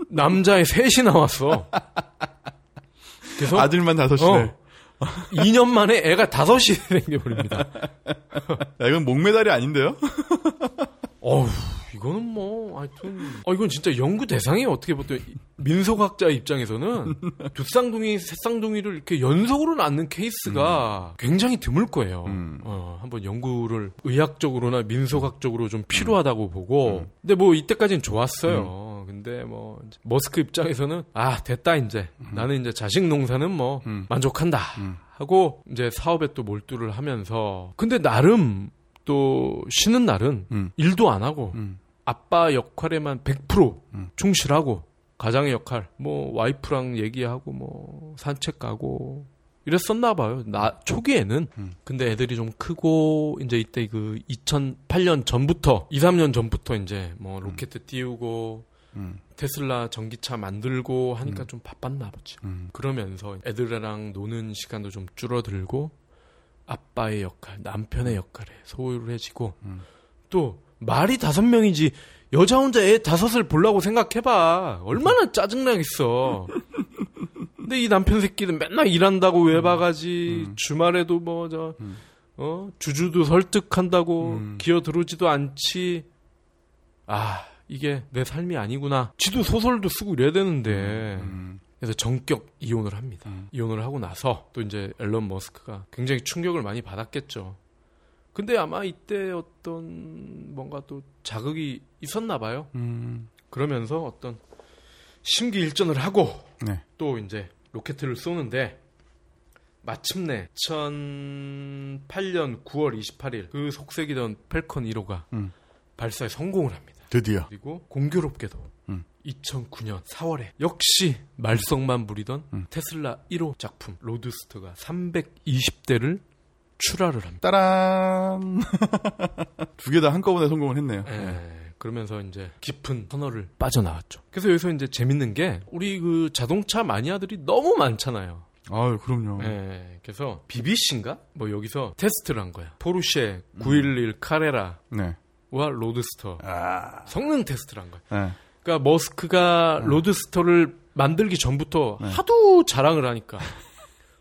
남자의 셋이 나왔어. 그래서 아들만 다섯이네. 어, 2년 만에 애가 다섯이 생겨버립니다. 야, 이건 목메달이 아닌데요? 어우, 이거는 뭐, 하여튼. 어, 이건 진짜 연구 대상이에요. 어떻게 보면. 민속학자 입장에서는 두 쌍둥이, 세 쌍둥이를 이렇게 연속으로 낳는 케이스가 굉장히 드물 거예요. 음. 어, 한번 연구를 의학적으로나 민속학적으로 좀 필요하다고 보고. 음. 근데 뭐 이때까지는 좋았어요. 근데 뭐, 머스크 입장에서는 아, 됐다, 이제. 나는 이제 자식 농사는 뭐, 음. 만족한다. 음. 하고 이제 사업에 또 몰두를 하면서 근데 나름 또 쉬는 날은 음. 일도 안 하고 음. 아빠 역할에만 100% 음. 충실하고 가장의 역할 뭐 와이프랑 얘기하고 뭐 산책 가고 이랬었나 봐요. 나 초기에는 음. 근데 애들이 좀 크고 이제 이때 그 2008년 전부터 2, 3년 전부터 이제 뭐 로켓 띄우고 음. 테슬라 전기차 만들고 하니까 좀 바빴나 보지. 음. 그러면서 애들이랑 노는 시간도 좀 줄어들고 아빠의 역할, 남편의 역할에 소홀해지고 음. 또 말이 다섯 명이지 여자 혼자 애 다섯을 보려고 생각해봐 얼마나 짜증나겠어. 근데 이 남편 새끼는 맨날 일한다고 외박하지 음. 주말에도 뭐 저 음. 어 주주도 설득한다고 음. 기어 들어오지도 않지. 아 이게 내 삶이 아니구나. 지도 소설도 쓰고 이래야 되는데 음. 그래서 전격 이혼을 합니다. 음. 이혼을 하고 나서 또 이제 앨런 머스크가 굉장히 충격을 많이 받았겠죠. 근데 아마 이때 어떤 뭔가 또 자극이 있었나 봐요. 음. 그러면서 어떤 심기일전을 하고 네. 또 이제 로켓을 쏘는데 마침내 2008년 9월 28일 그 속색이던 펠컨 1호가 음. 발사에 성공을 합니다. 드디어. 그리고 공교롭게도 음. 2009년 4월에 역시 말썽만 부리던 음. 테슬라 1호 작품 로드스터가 320대를 출하를 합니다. 따란. 두 개 다 한꺼번에 성공을 했네요. 예, 그러면서 이제 깊은 터널을 빠져나왔죠. 그래서 여기서 이제 재밌는 게 우리 그 자동차 마니아들이 너무 많잖아요. 아유, 그럼요. 예, 그래서 BBC인가? 뭐 여기서 테스트를 한 거야. 포르쉐 911 카레라와 네. 로드스터 아. 성능 테스트를 한 거야. 네. 그러니까 머스크가 로드스터를 만들기 전부터 네. 하도 자랑을 하니까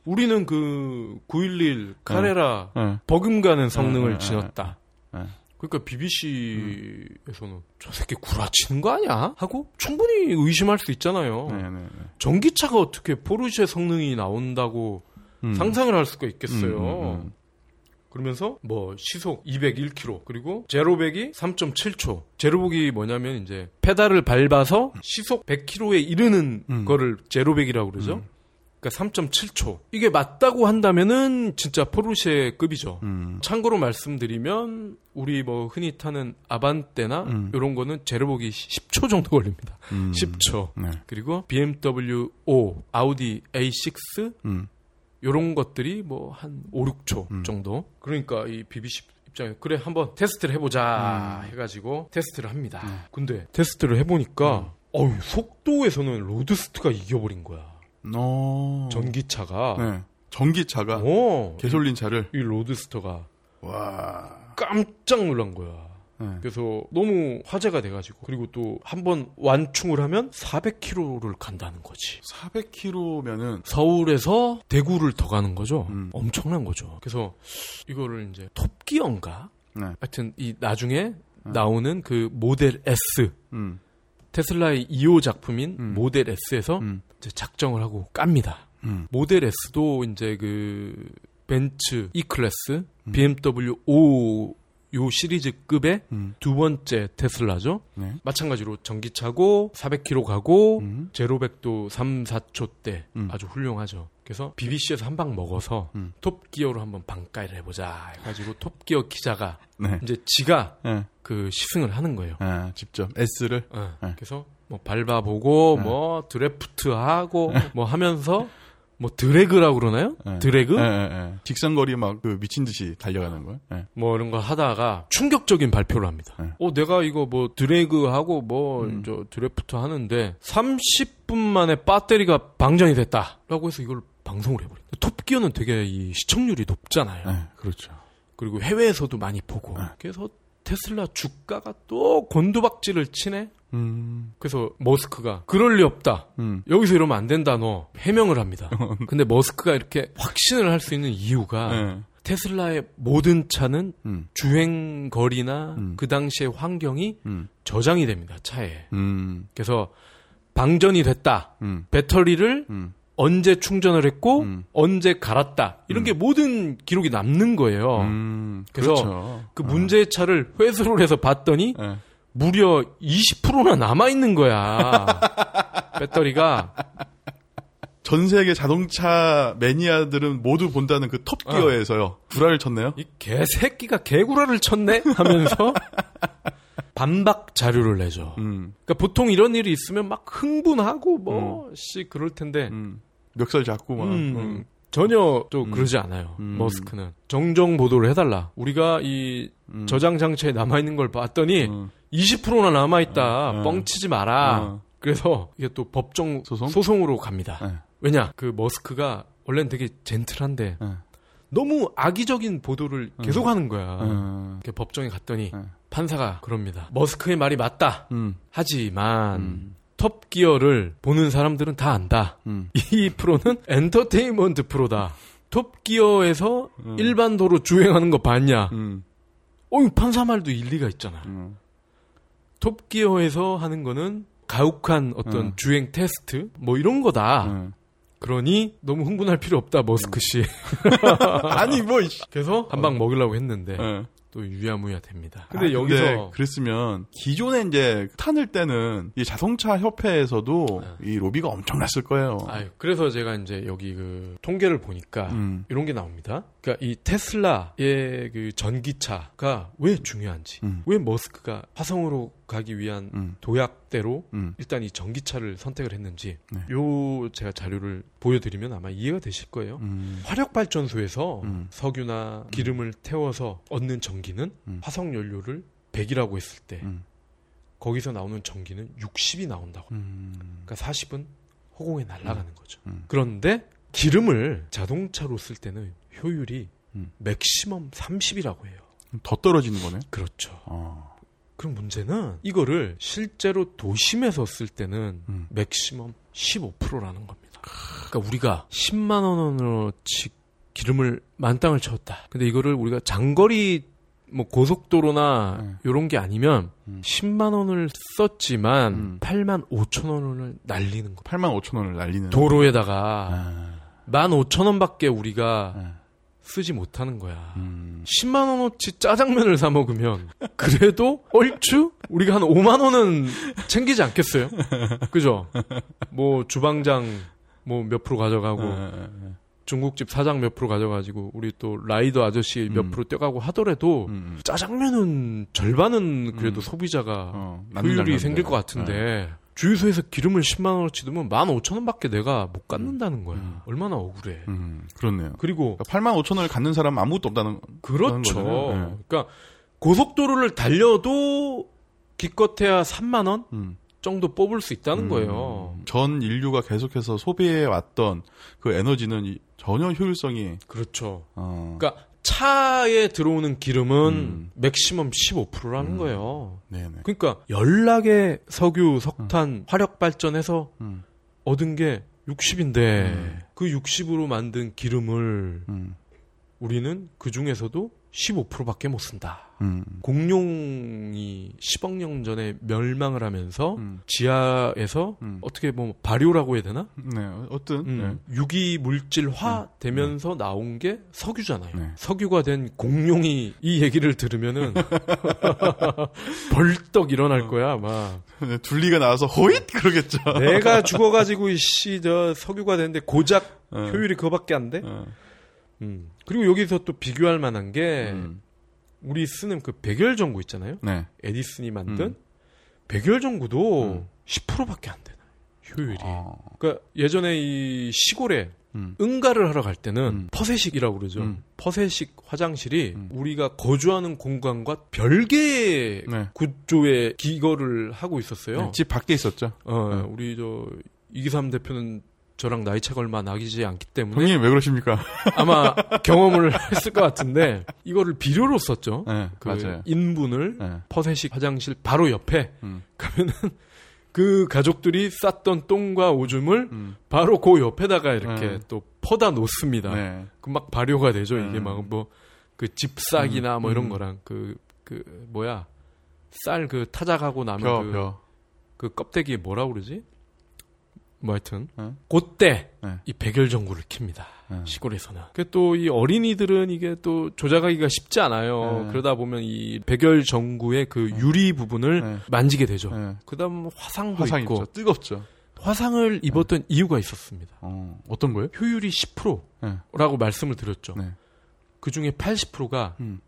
우리는 그 911 카레라 네. 버금가는 성능을 네, 네, 지녔다. 네. 그러니까 BBC에서는 저 새끼 구라치는 거 아니야? 하고 충분히 의심할 수 있잖아요. 네, 네, 네. 전기차가 어떻게 포르쉐 성능이 나온다고 음. 상상을 할 수가 있겠어요. 음, 음, 음. 그러면서 뭐 시속 201km 그리고 제로백이 3.7초. 제로백이 뭐냐면 이제 페달을 밟아서 시속 100km에 이르는 음. 거를 제로백이라고 그러죠. 그러니까 3.7초. 이게 맞다고 한다면은 진짜 포르쉐 급이죠. 음. 참고로 말씀드리면 우리 뭐 흔히 타는 아반떼나 음. 이런 거는 제로백이 10초 정도 걸립니다. 음. 10초. 네. 그리고 BMW 5, 아우디 A6 음. 요런 것들이 뭐 한 5, 6초 음. 정도. 그러니까 이 BBC 입장에 그래 한번 테스트를 해보자 음. 해가지고 테스트를 합니다. 네. 근데 테스트를 해보니까 어유 속도에서는 로드스터가 이겨버린 거야. 어. 전기차가. 네. 전기차가 어. 개솔린 차를 이 로드스터가 와. 깜짝 놀란 거야. 네. 그래서 너무 화제가 돼가지고 그리고 또 한 번 완충을 하면 400km를 간다는 거지. 400km면은 서울에서 대구를 더 가는 거죠. 음. 엄청난 거죠. 그래서 이거를 이제 톱기어인가? 네. 하여튼 이 나중에 나오는 그 모델 S 음. 테슬라의 2호 작품인 음. 모델 S에서 음. 이제 작정을 하고 깝니다. 음. 모델 S도 이제 그 벤츠 E 클래스, 음. BMW 5 요 시리즈급의 음. 두 번째 테슬라죠. 네. 마찬가지로 전기차고 400km 가고 음. 제로백도 3, 4초 대 음. 아주 훌륭하죠. 그래서 BBC에서 한 방 먹어서 음. 톱기어로 한번 반까이를 해보자 해가지고 톱기어 기자가 네. 이제 지가 네. 그 시승을 하는 거예요. 아, 직접 S를 어, 네. 그래서 뭐 밟아보고 네. 뭐 드래프트 하고 뭐 하면서 뭐 drag라고 그러나요? 네. 드래그? 예, 예, 예. 직선거리 막 그 미친 듯이 달려가는 거예요. 예. 뭐 이런 거 하다가 충격적인 발표를 합니다. 네. 어, 내가 이거 뭐 드래그 하고 뭐 음. 저 드래프트 하는데 30분 만에 배터리가 방전이 됐다라고 해서 이걸 방송을 해버린. 톱기어는 되게 이 시청률이 높잖아요. 예, 그렇죠. 그리고 해외에서도 많이 보고. 네. 그래서 테슬라 주가가 또 곤두박질을 치네. 음. 그래서 머스크가 그럴 리 없다. 음. 여기서 이러면 안 된다 너 해명을 합니다. 근데 머스크가 이렇게 확신을 할 수 있는 이유가 예. 테슬라의 모든 차는 음. 주행 거리나 음. 그 당시의 환경이 음. 저장이 됩니다 차에. 음. 그래서 방전이 됐다. 음. 배터리를 음. 언제 충전을 했고 음. 언제 갈았다. 이런 게 모든 기록이 남는 거예요. 음. 그래서 그렇죠. 그 문제의 차를 회수를 해서 봤더니 예. 무려 20%나 남아 있는 거야. 배터리가 전 세계 자동차 매니아들은 모두 본다는 그 톱기어에서요. 불화를 쳤네요. 이 개새끼가 개구라를 쳤네 하면서 반박 자료를 내죠. 음. 그러니까 보통 이런 일이 있으면 막 흥분하고 뭐씨 그럴 텐데 음. 멱살 잡고 막. 음, 음. 전혀 또 그러지 않아요. 음. 머스크는 정정 보도를 해달라. 우리가 이 음. 저장 장치에 남아 있는 걸 봤더니 음. 20%나 남아 있다. 음. 뻥치지 마라. 어. 그래서 이게 또 법정 소송? 으로 갑니다. 예. 왜냐 그 머스크가 원래는 되게 gentle한데 예. 너무 악의적인 보도를 계속하는 거야. 어. 법정에 갔더니 예. 판사가 그럽니다. 머스크의 말이 맞다. 음. 하지만 음. 톱 기어를 보는 사람들은 다 안다. 음. 이 프로는 엔터테인먼트 프로다. 톱 기어에서 음. 일반 도로 주행하는 거 봤냐? 음. 어이 판사 말도 일리가 있잖아. 음. 톱기어에서 하는 거는 가혹한 어떤 음. 주행 테스트 뭐 이런 거다. 음. 그러니 너무 흥분할 필요 없다 머스크 씨. 아니 뭐 이씨. 그래서 한 방 먹이려고 했는데 예. 또 유야무야 됩니다. 근데 아, 여기서 그랬으면 기존에 이제 타늘 때는 이 자동차 협회에서도 네. 이 로비가 엄청났을 거예요. 아유, 그래서 제가 이제 여기 그 통계를 보니까 음. 이런 게 나옵니다. 그러니까 이 테슬라의 그 전기차가 왜 중요한지, 음. 왜 머스크가 화성으로 가기 위한 음. 도약대로 음. 일단 이 전기차를 선택을 했는지 네. 요 제가 자료를 보여드리면 아마 이해가 되실 거예요. 음. 화력 발전소에서 음. 석유나 기름을 태워서 얻는 전기는 음. 화석 연료를 100이라고 했을 때 음. 거기서 나오는 전기는 60이 나온다고. 음. 그러니까 40은 허공에 날아가는 거죠. 음. 그런데 기름을 자동차로 쓸 때는 효율이 음. 맥시멈 30이라고 해요. 더 떨어지는 거네. 그렇죠. 어. 그럼 문제는 이거를 실제로 도심에서 쓸 때는 음. 맥시멈 15%라는 겁니다. 그러니까 우리가 10만 원어치 기름을 만땅을 채웠다. 근데 이거를 우리가 장거리 뭐 고속도로나 네. 요런 게 아니면 음. 10만 원을 썼지만 음. 8만 5천 원을 날리는 거. 8만 5천 원을 날리는. 도로에다가 아. 1만 5천 원밖에 우리가 아. 쓰지 못하는 거야. 음. 10만 원어치 짜장면을 사 먹으면 그래도 얼추 우리가 한 5만 원은 챙기지 않겠어요? 그죠? 뭐 주방장 뭐 몇 프로 가져가고 아, 중국집 사장 몇 프로 가져가지고 우리 또 라이더 아저씨 몇 음. 프로 떼가고 하더라도 음. 짜장면은 절반은 그래도 음. 소비자가 어, 효율이 생길. 것 같은데 주유소에서 기름을 10만 원어치 넣으면 15,000원밖에 내가 못 갖는다는 거야. 음. 얼마나 억울해. 음, 그렇네요. 그리고 그러니까 8만 5천 원을 갖는 사람 아무것도 없다는 그렇죠. 네. 그러니까 고속도로를 달려도 기껏해야 3만 원 음. 정도 뽑을 수 있다는 음, 거예요. 전 인류가 계속해서 소비해 왔던 그 에너지는 이- 전혀 효율성이 그렇죠. 어, 그러니까 차에 들어오는 기름은 음. 맥시멈 15%라는 음. 거예요. 네네. 그러니까 연락의 석유, 석탄, 화력 발전해서 음, 얻은 게 60인데 음. 그 60으로 만든 기름을 음, 우리는 그 중에서도 15%밖에 못 쓴다. 음, 공룡이 10억 년 전에 멸망을 하면서 음, 지하에서 음. 어떻게 뭐 발효라고 해야 되나? 네, 어떤 음, 유기 물질화 되면서 나온 게 석유잖아요. 네. 석유가 된 공룡이 이 얘기를 들으면은 벌떡 일어날 거야, 막. 네. 둘리가 나와서 호잇 그러겠죠. 내가 죽어가지고 이씨 저 석유가 됐는데 고작 어, 효율이 그거밖에 안 돼? 어, 음. 그리고 여기서 또 비교할 만한 게 음, 우리 쓰는 그 백열전구 있잖아요. 네. 에디슨이 만든 음. 백열전구도 음. 10%밖에 안 되나 효율이. 어, 그러니까 예전에 이 시골에 음, 응가를 하러 갈 때는 음. 퍼세식이라고 그러죠. 음. 퍼세식 화장실이 음. 우리가 거주하는 공간과 별개의 네. 구조의 기거를 하고 있었어요. 네, 집 밖에 있었죠. 어, 네. 우리 저 이기삼 대표는 저랑 나이 차가 얼마 나기지 않기 때문에 형님 왜 그러십니까? 아마 경험을 했을 것 같은데 이거를 비료로 썼죠. 네, 그 맞아요. 인분을 네, 퍼세식 화장실 바로 옆에 음, 가면은 그 가족들이 쌌던 똥과 오줌을 음, 바로 그 옆에다가 이렇게 네. 또 퍼다 놓습니다. 네, 그막 발효가 되죠. 이게 음. 막뭐 그 집싹이나 뭐 이런 음. 거랑 그그 뭐야 쌀 그 타작하고 나면 벼, 그, 벼. 그 껍데기에 뭐라 그러지? 뭐 하여튼 네. 그때 네. 이 백열전구를 킵니다. 네. 시골에서는. 또 이 어린이들은 이게 또 조작하기가 쉽지 않아요. 네. 그러다 보면 이 백열전구의 그 유리 부분을 네. 만지게 되죠. 네. 그다음 화상도 화상 있고 있죠. 뜨겁죠. 화상을 입었던 이유가 있었습니다. 어, 어떤 거예요? 효율이 10%라고 네. 말씀을 드렸죠. 네. 그 중에 80%가 음.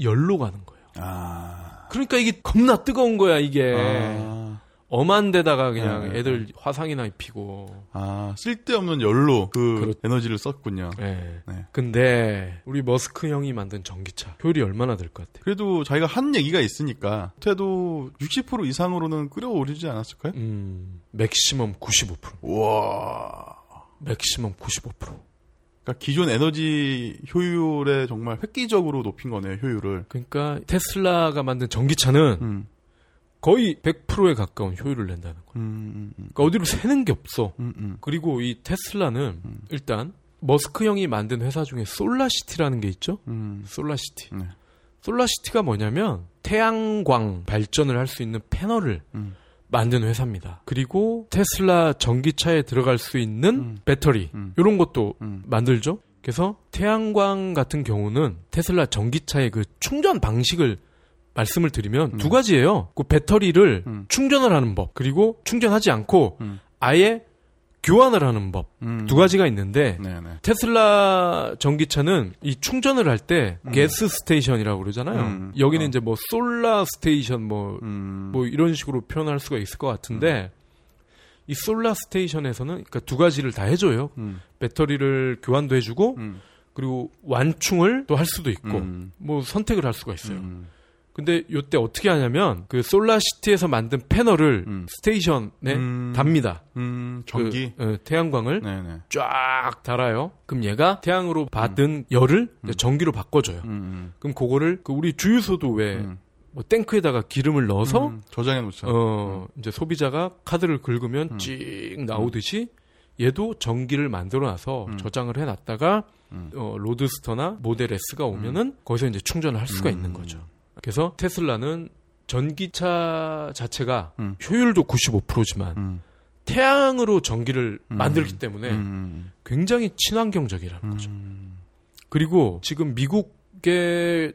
열로 가는 거예요. 아. 그러니까 이게 겁나 뜨거운 거야, 이게. 아. 엄한 데다가 그냥 네. 애들 화상이나 입히고. 아, 쓸데없는 열로 그 그렇- 에너지를 썼군요. 네. 네. 근데 우리 머스크 형이 만든 전기차 효율이 얼마나 될 것 같아요? 그래도 자기가 한 얘기가 있으니까 그래도 60% 이상으로는 끌어오르지 않았을까요? 음, 맥시멈 95%. 우와. 맥시멈 95%. 그러니까 기존 에너지 효율에 정말 획기적으로 높인 거네요, 효율을. 그러니까 테슬라가 만든 전기차는 음. 거의 100%에 가까운 효율을 낸다는 거예요. 음, 음, 음. 그러니까 어디로 새는 게 없어. 음, 음. 그리고 이 테슬라는 음. 일단 머스크 형이 만든 회사 중에 솔라시티라는 게 있죠. 음. 솔라시티. 네. 솔라시티가 뭐냐면 태양광 발전을 할 수 있는 패널을 음. 만든 회사입니다. 그리고 테슬라 전기차에 들어갈 수 있는 음. 배터리 음. 이런 것도 음. 만들죠. 그래서 태양광 같은 경우는 테슬라 전기차의 그 충전 방식을 말씀을 드리면 음. 두 가지예요. 그 배터리를 음. 충전을 하는 법 그리고 충전하지 않고 음. 아예 교환을 하는 법 음. 두 가지가 있는데 네, 네. 테슬라 전기차는 이 충전을 할때 음. gas station이라고 그러잖아요. 음. 여기는 어. 이제 뭐 solar station 뭐, 음. 뭐 이런 식으로 표현할 수가 있을 것 같은데 이 솔라 스테이션에서는 그러니까 두 가지를 다 해줘요. 음. 배터리를 교환도 해주고 음. 그리고 완충을 또 할 수도 있고 음. 뭐 선택을 할 수가 있어요. 음. 근데 요때 어떻게 하냐면 그 솔라시티에서 만든 패널을 음. 스테이션에 음. 답니다. 음, 전기. 그, 어, 태양광을 네네. 쫙 달아요. 그럼 얘가 태양으로 받은 열을 이제 전기로 바꿔줘요. 음, 그럼 그거를 그 우리 주유소도 왜 음. 뭐 탱크에다가 기름을 넣어서 음, 저장해 놓죠. 어 이제 소비자가 카드를 긁으면 음. 찍 나오듯이 얘도 전기를 만들어 놔서 음. 저장을 해 놨다가 음. 어, 로드스터나 모델 S가 오면은 거기서 이제 충전을 할 수가 음. 있는 거죠. 그래서 테슬라는 전기차 자체가 음. 효율도 95%지만 음, 태양으로 전기를 음. 만들기 때문에 음, 굉장히 친환경적이라는 거죠. 음, 그리고 지금 미국의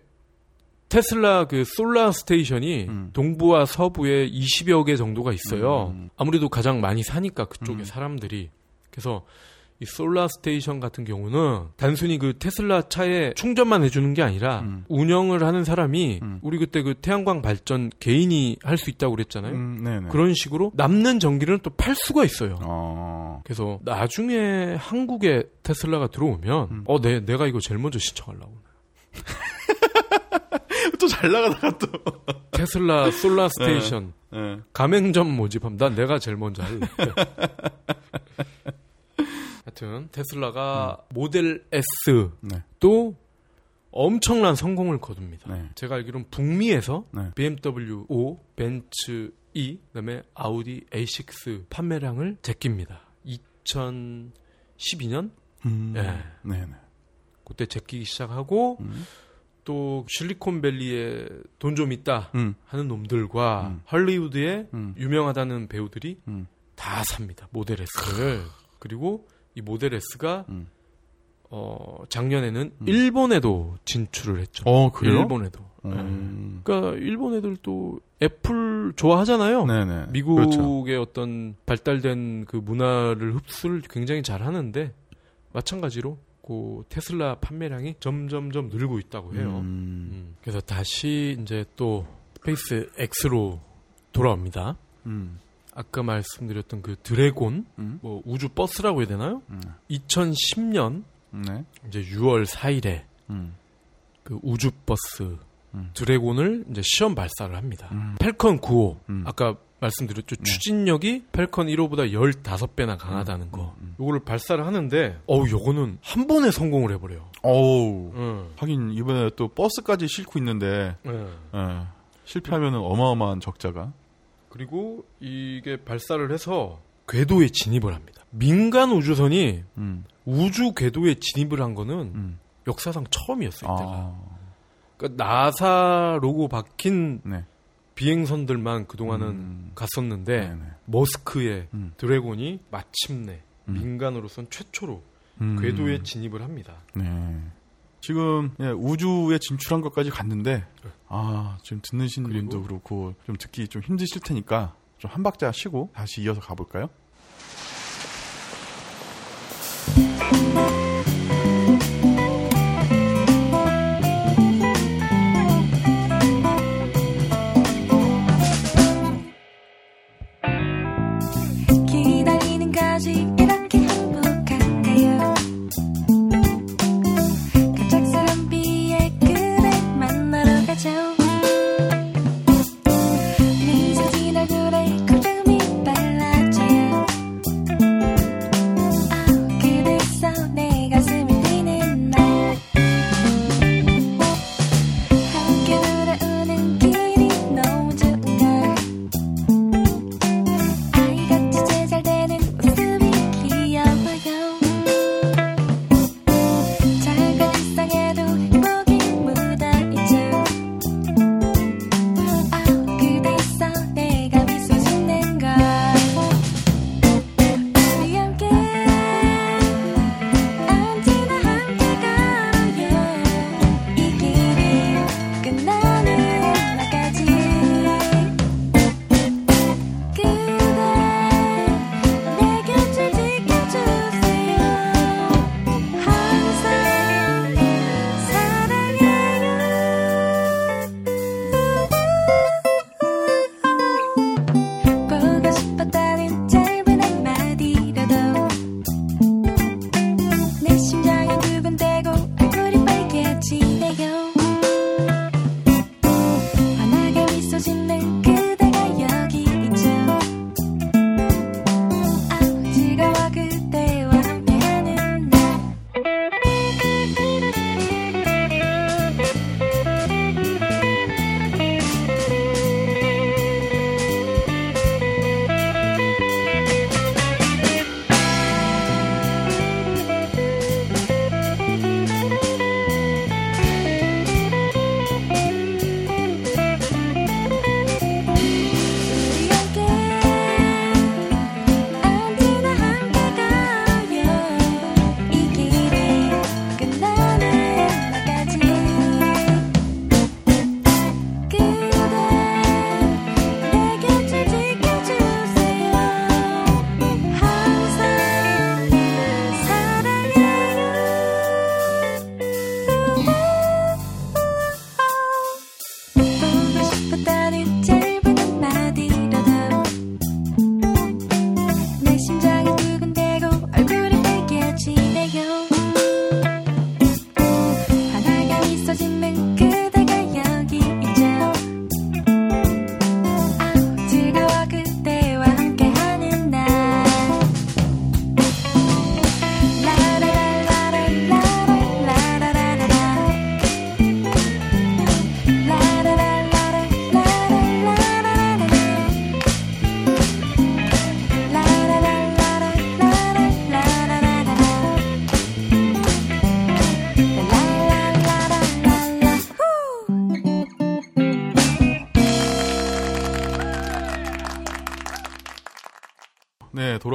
테슬라 그 solar station이 음. 동부와 서부에 20여 개 정도가 있어요. 음. 아무래도 가장 많이 사니까 그쪽에 음. 사람들이. 그래서 이 solar station 같은 경우는 단순히 그 테슬라 차에 충전만 해주는 게 아니라 음. 운영을 하는 사람이 음. 우리 그때 그 태양광 발전 개인이 할 수 있다고 그랬잖아요. 음, 네네. 그런 식으로 남는 전기를 또 팔 수가 있어요. 어, 그래서 나중에 한국에 테슬라가 들어오면 음. 어, 내, 내가 이거 제일 먼저 신청하려고. 또 잘 나가다가 또. 테슬라 솔라 스테이션 예. 가맹점 모집하면 난 내가 제일 먼저 할래. 하여튼 테슬라가 모델 S도 네. 엄청난 성공을 거둡니다. 네. 제가 알기로는 북미에서 네. BMW 5, 벤츠 E, 그다음에 아우디 A6 판매량을 제낍니다. 2012년 음, 예. 네 네. 그때 제끼기 시작하고 음. 또 실리콘밸리에 돈 좀 있다 음, 하는 놈들과 음. 할리우드에 음, 유명하다는 배우들이 음. 다 삽니다. 모델 S를. 그리고 이 모델 S가 음. 어, 작년에는 음. 일본에도 진출을 했죠. 어, 그래요? 일본에도. 음. 네. 그러니까 일본 애들도 애플 좋아하잖아요. 네네. 미국의 그렇죠. 어떤 발달된 그 문화를 흡수를 굉장히 잘 하는데 마찬가지로 그 테슬라 판매량이 점점점 늘고 있다고 해요. 음. 음, 그래서 다시 이제 또 스페이스 X로 돌아옵니다. 음. 아까 말씀드렸던 그 드래곤 음. 뭐 우주 버스라고 해야 되나요? 음. 2010년 네. 이제 6월 4일에 음. 그 우주 버스 음. 드래곤을 이제 시험 발사를 합니다. 음. 팰컨 9호 음. 아까 말씀드렸죠. 네. 추진력이 팰컨 1호보다 15배나 강하다는 거. 음. 요거를 발사를 하는데 어우 요거는 한 번에 성공을 해 버려요. 어우. 응. 하긴 이번에 또 버스까지 싣고 있는데 예. 실패하면은 어마어마한 적자가. 그리고 이게 발사를 해서 궤도에 진입을 합니다. 민간 우주선이 음. 우주 궤도에 진입을 한 거는 음. 역사상 처음이었어요. 이때가. 아. 그러니까 나사 로고 박힌 네. 비행선들만 그동안은 음. 갔었는데 네네. 머스크의 음. 드래곤이 마침내 음. 민간으로선 최초로 음. 궤도에 진입을 합니다. 네. 지금 예, 우주에 진출한 것까지 갔는데 아 지금 듣는 분도 그렇고 좀 듣기 좀 힘드실 테니까 좀 한 박자 쉬고 다시 이어서 가볼까요?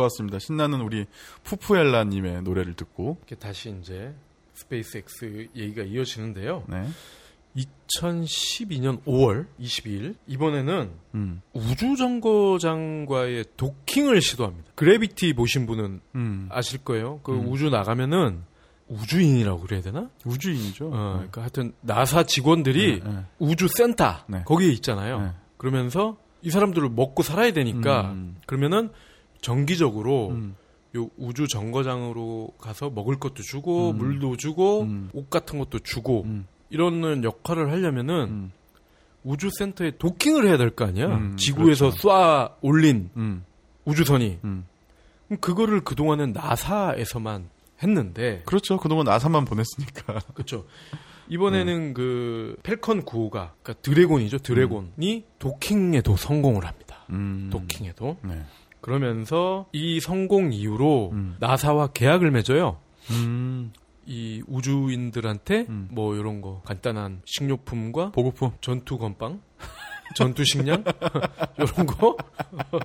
네, 돌아왔습니다. 신나는 우리 푸푸엘라님의 노래를 듣고, 다시 이제 스페이스X 얘기가 이어지는데요. 네. 2012년 5월 22일 이번에는 음, 우주 정거장과의 도킹을 시도합니다. 그래비티 보신 분은 음. 아실 거예요. 그 음. 우주 나가면은 우주인이라고 그래야 되나? 우주인이죠. 어, 그러니까 하여튼 나사 직원들이 네, 네. 우주 센터 네. 거기에 있잖아요. 네. 그러면서 이 사람들을 먹고 살아야 되니까 음. 그러면은 정기적으로 음. 요 우주 정거장으로 가서 먹을 것도 주고 음. 물도 주고 음. 옷 같은 것도 주고 음. 이런 역할을 하려면은 음. 우주 센터에 도킹을 해야 될 거 아니야. 음, 지구에서 그렇죠. 쏴 올린 음. 우주선이 음. 그럼 그거를 그동안은 나사에서만 했는데 그렇죠. 그동안 나사만 보냈으니까. 그렇죠. 이번에는 그 팰컨 9호가 그러니까 드래곤이죠. 드래곤이 도킹에도 성공을 합니다. 음. 도킹에도 네. 그러면서 이 성공 이후로 음. 나사와 계약을 맺어요. 음. 이 우주인들한테 음. 뭐 이런 거 간단한 식료품과 보급품. 전투 건빵, 전투 식량 이런 거, 어,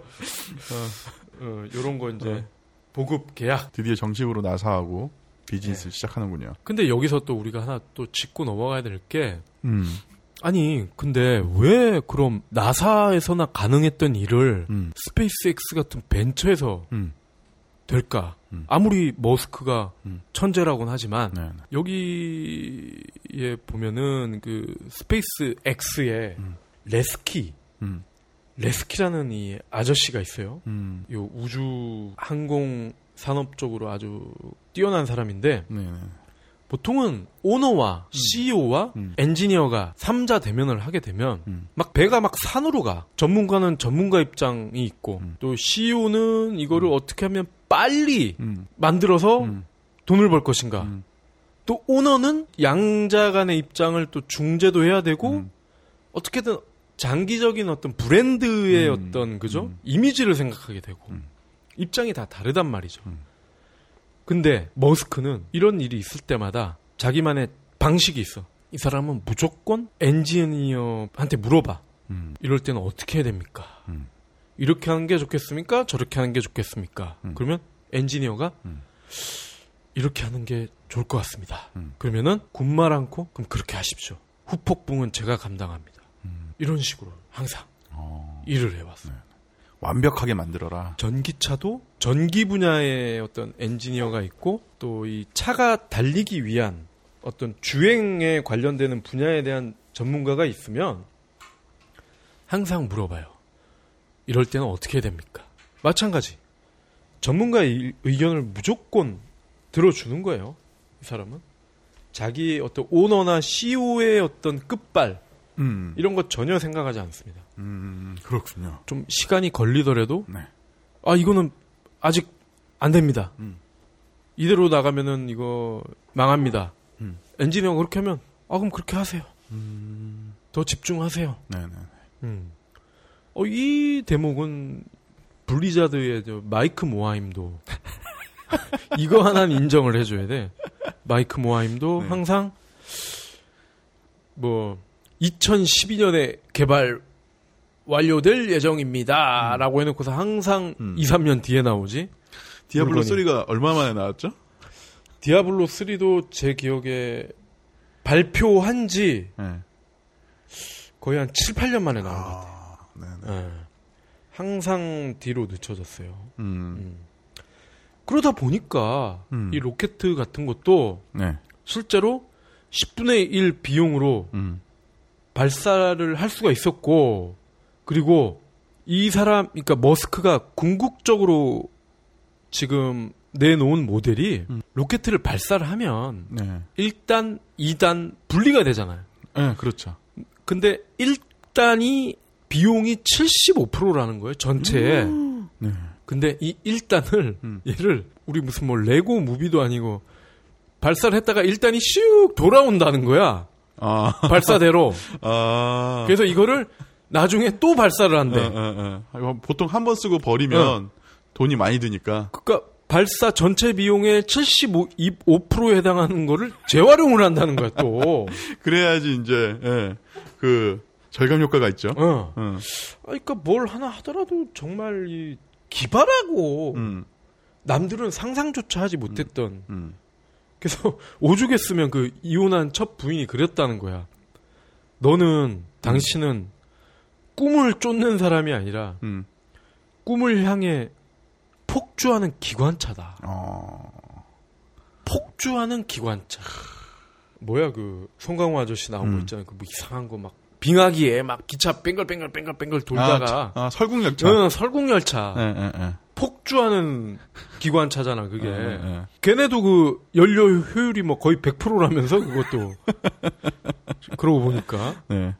어, 이런 거 이제 네. 보급 계약. 드디어 정식으로 나사하고 네. 비즈니스를 시작하는군요. 근데 여기서 또 우리가 하나 또 짚고 넘어가야 될게 음. 아니 근데 왜 그럼 나사에서나 가능했던 일을 음. 스페이스X 같은 벤처에서 음. 될까? 음. 아무리 머스크가 음. 천재라고는 하지만 네. 네. 여기에 보면은 그 스페이스 X에 음. 레스키 음. 레스키라는 이 아저씨가 있어요. 음. 요 우주 항공 산업 쪽으로 아주 뛰어난 사람인데 네. 네. 보통은 오너와 CEO와 음. 엔지니어가 삼자 대면을 하게 되면 음. 막 배가 막 산으로 가. 전문가는 전문가 입장이 있고 음. 또 CEO는 이거를 어떻게 하면 빨리 음. 만들어서 음. 돈을 벌 것인가. 음. 또 오너는 양자 간의 입장을 또 중재도 해야 되고 음. 어떻게든 장기적인 어떤 브랜드의 음. 어떤 그죠 음. 이미지를 생각하게 되고 음. 입장이 다 다르단 말이죠. 음. 근데 머스크는 이런 일이 있을 때마다 자기만의 방식이 있어. 이 사람은 무조건 엔지니어한테 물어봐. 음. 이럴 때는 어떻게 해야 됩니까? 음. 이렇게 하는 게 좋겠습니까? 저렇게 하는 게 좋겠습니까? 음. 그러면 엔지니어가 음. 이렇게 하는 게 좋을 것 같습니다. 음. 그러면은 군말 않고 그럼 그렇게 하십시오. 후폭풍은 제가 감당합니다. 음. 이런 식으로 항상 어. 일을 해왔어요. 완벽하게 만들어라. 전기차도 전기 분야의 어떤 엔지니어가 있고 또 이 차가 달리기 위한 어떤 주행에 관련되는 분야에 대한 전문가가 있으면 항상 물어봐요. 이럴 때는 어떻게 해야 됩니까? 마찬가지. 전문가의 의- 의견을 무조건 들어주는 거예요. 이 사람은. 자기의 어떤 오너나 CEO의 어떤 끝발, 음. 이런 거 전혀 생각하지 않습니다. 음. 그렇군요. 좀 시간이 걸리더라도 네. 아 이거는 아직 안 됩니다. 음. 이대로 나가면은 이거 망합니다. 음. 엔지니어가 그렇게 하면 아 그럼 그렇게 하세요. 음. 더 집중하세요. 네, 네. 음. 어, 이 대목은 블리자드의 저 마이크 모하임도 이거 하나는 인정을 해줘야 돼. 마이크 모하임도 네. 항상 뭐 2012년에 개발 완료될 예정입니다라고 해놓고서 항상 음. 2, 3년 뒤에 나오지. 디아블로 물건이. 3가 얼마 만에 나왔죠? 디아블로 3도 제 기억에 발표한 지 네. 거의 한 7, 8년 만에 나온 것 같아요. 아, 네, 네. 예. 항상 뒤로 늦춰졌어요. 음. 음. 그러다 보니까 음. 이 로켓 같은 것도 네. 실제로 10분의 1 비용으로 음. 발사를 할 수가 있었고 그리고 이 사람 그러니까 머스크가 궁극적으로 지금 내놓은 모델이 음. 로켓을 발사를 하면 네. 1단, 2단 분리가 되잖아요. 네, 그렇죠. 근데 1단이 비용이 75%라는 거예요, 전체에. 네. 근데 이 1단을 음. 얘를 우리 무슨 뭐 레고 무비도 아니고 발사를 했다가 1단이 슉 돌아온다는 거야. 아. 발사대로. 아. 그래서 이거를 나중에 또 발사를 한대. 어, 어, 어. 보통 한 번 쓰고 버리면 돈이 많이 드니까. 그러니까 발사 전체 비용의 75%에 해당하는 거를 재활용을 한다는 거야, 또. 그래야지 이제 예. 그 절감 효과가 있죠. 어. 어. 아, 그러니까 뭘 하나 하더라도 정말 이 기발하고 음, 남들은 상상조차 하지 못했던 음. 그래서 오죽에 쓰면 그 이혼한 첫 부인이 그랬다는 거야. 너는 당신은 꿈을 쫓는 사람이 아니라 음. 꿈을 향해 폭주하는 기관차다. 어, 폭주하는 기관차. 뭐야 그 송강호 아저씨 나온 거 음. 있잖아요. 그 뭐 이상한 거 막 빙하기에 막 기차 뱅글뱅글 뱅글뱅글 돌다가 아, 아, 설국열차. 응, 설국열차 예, 예, 예. 폭주하는 기관차잖아 그게. 예, 예. 걔네도 그 연료 효율이 뭐 거의 100%라면서 그것도 그러고 보니까 네.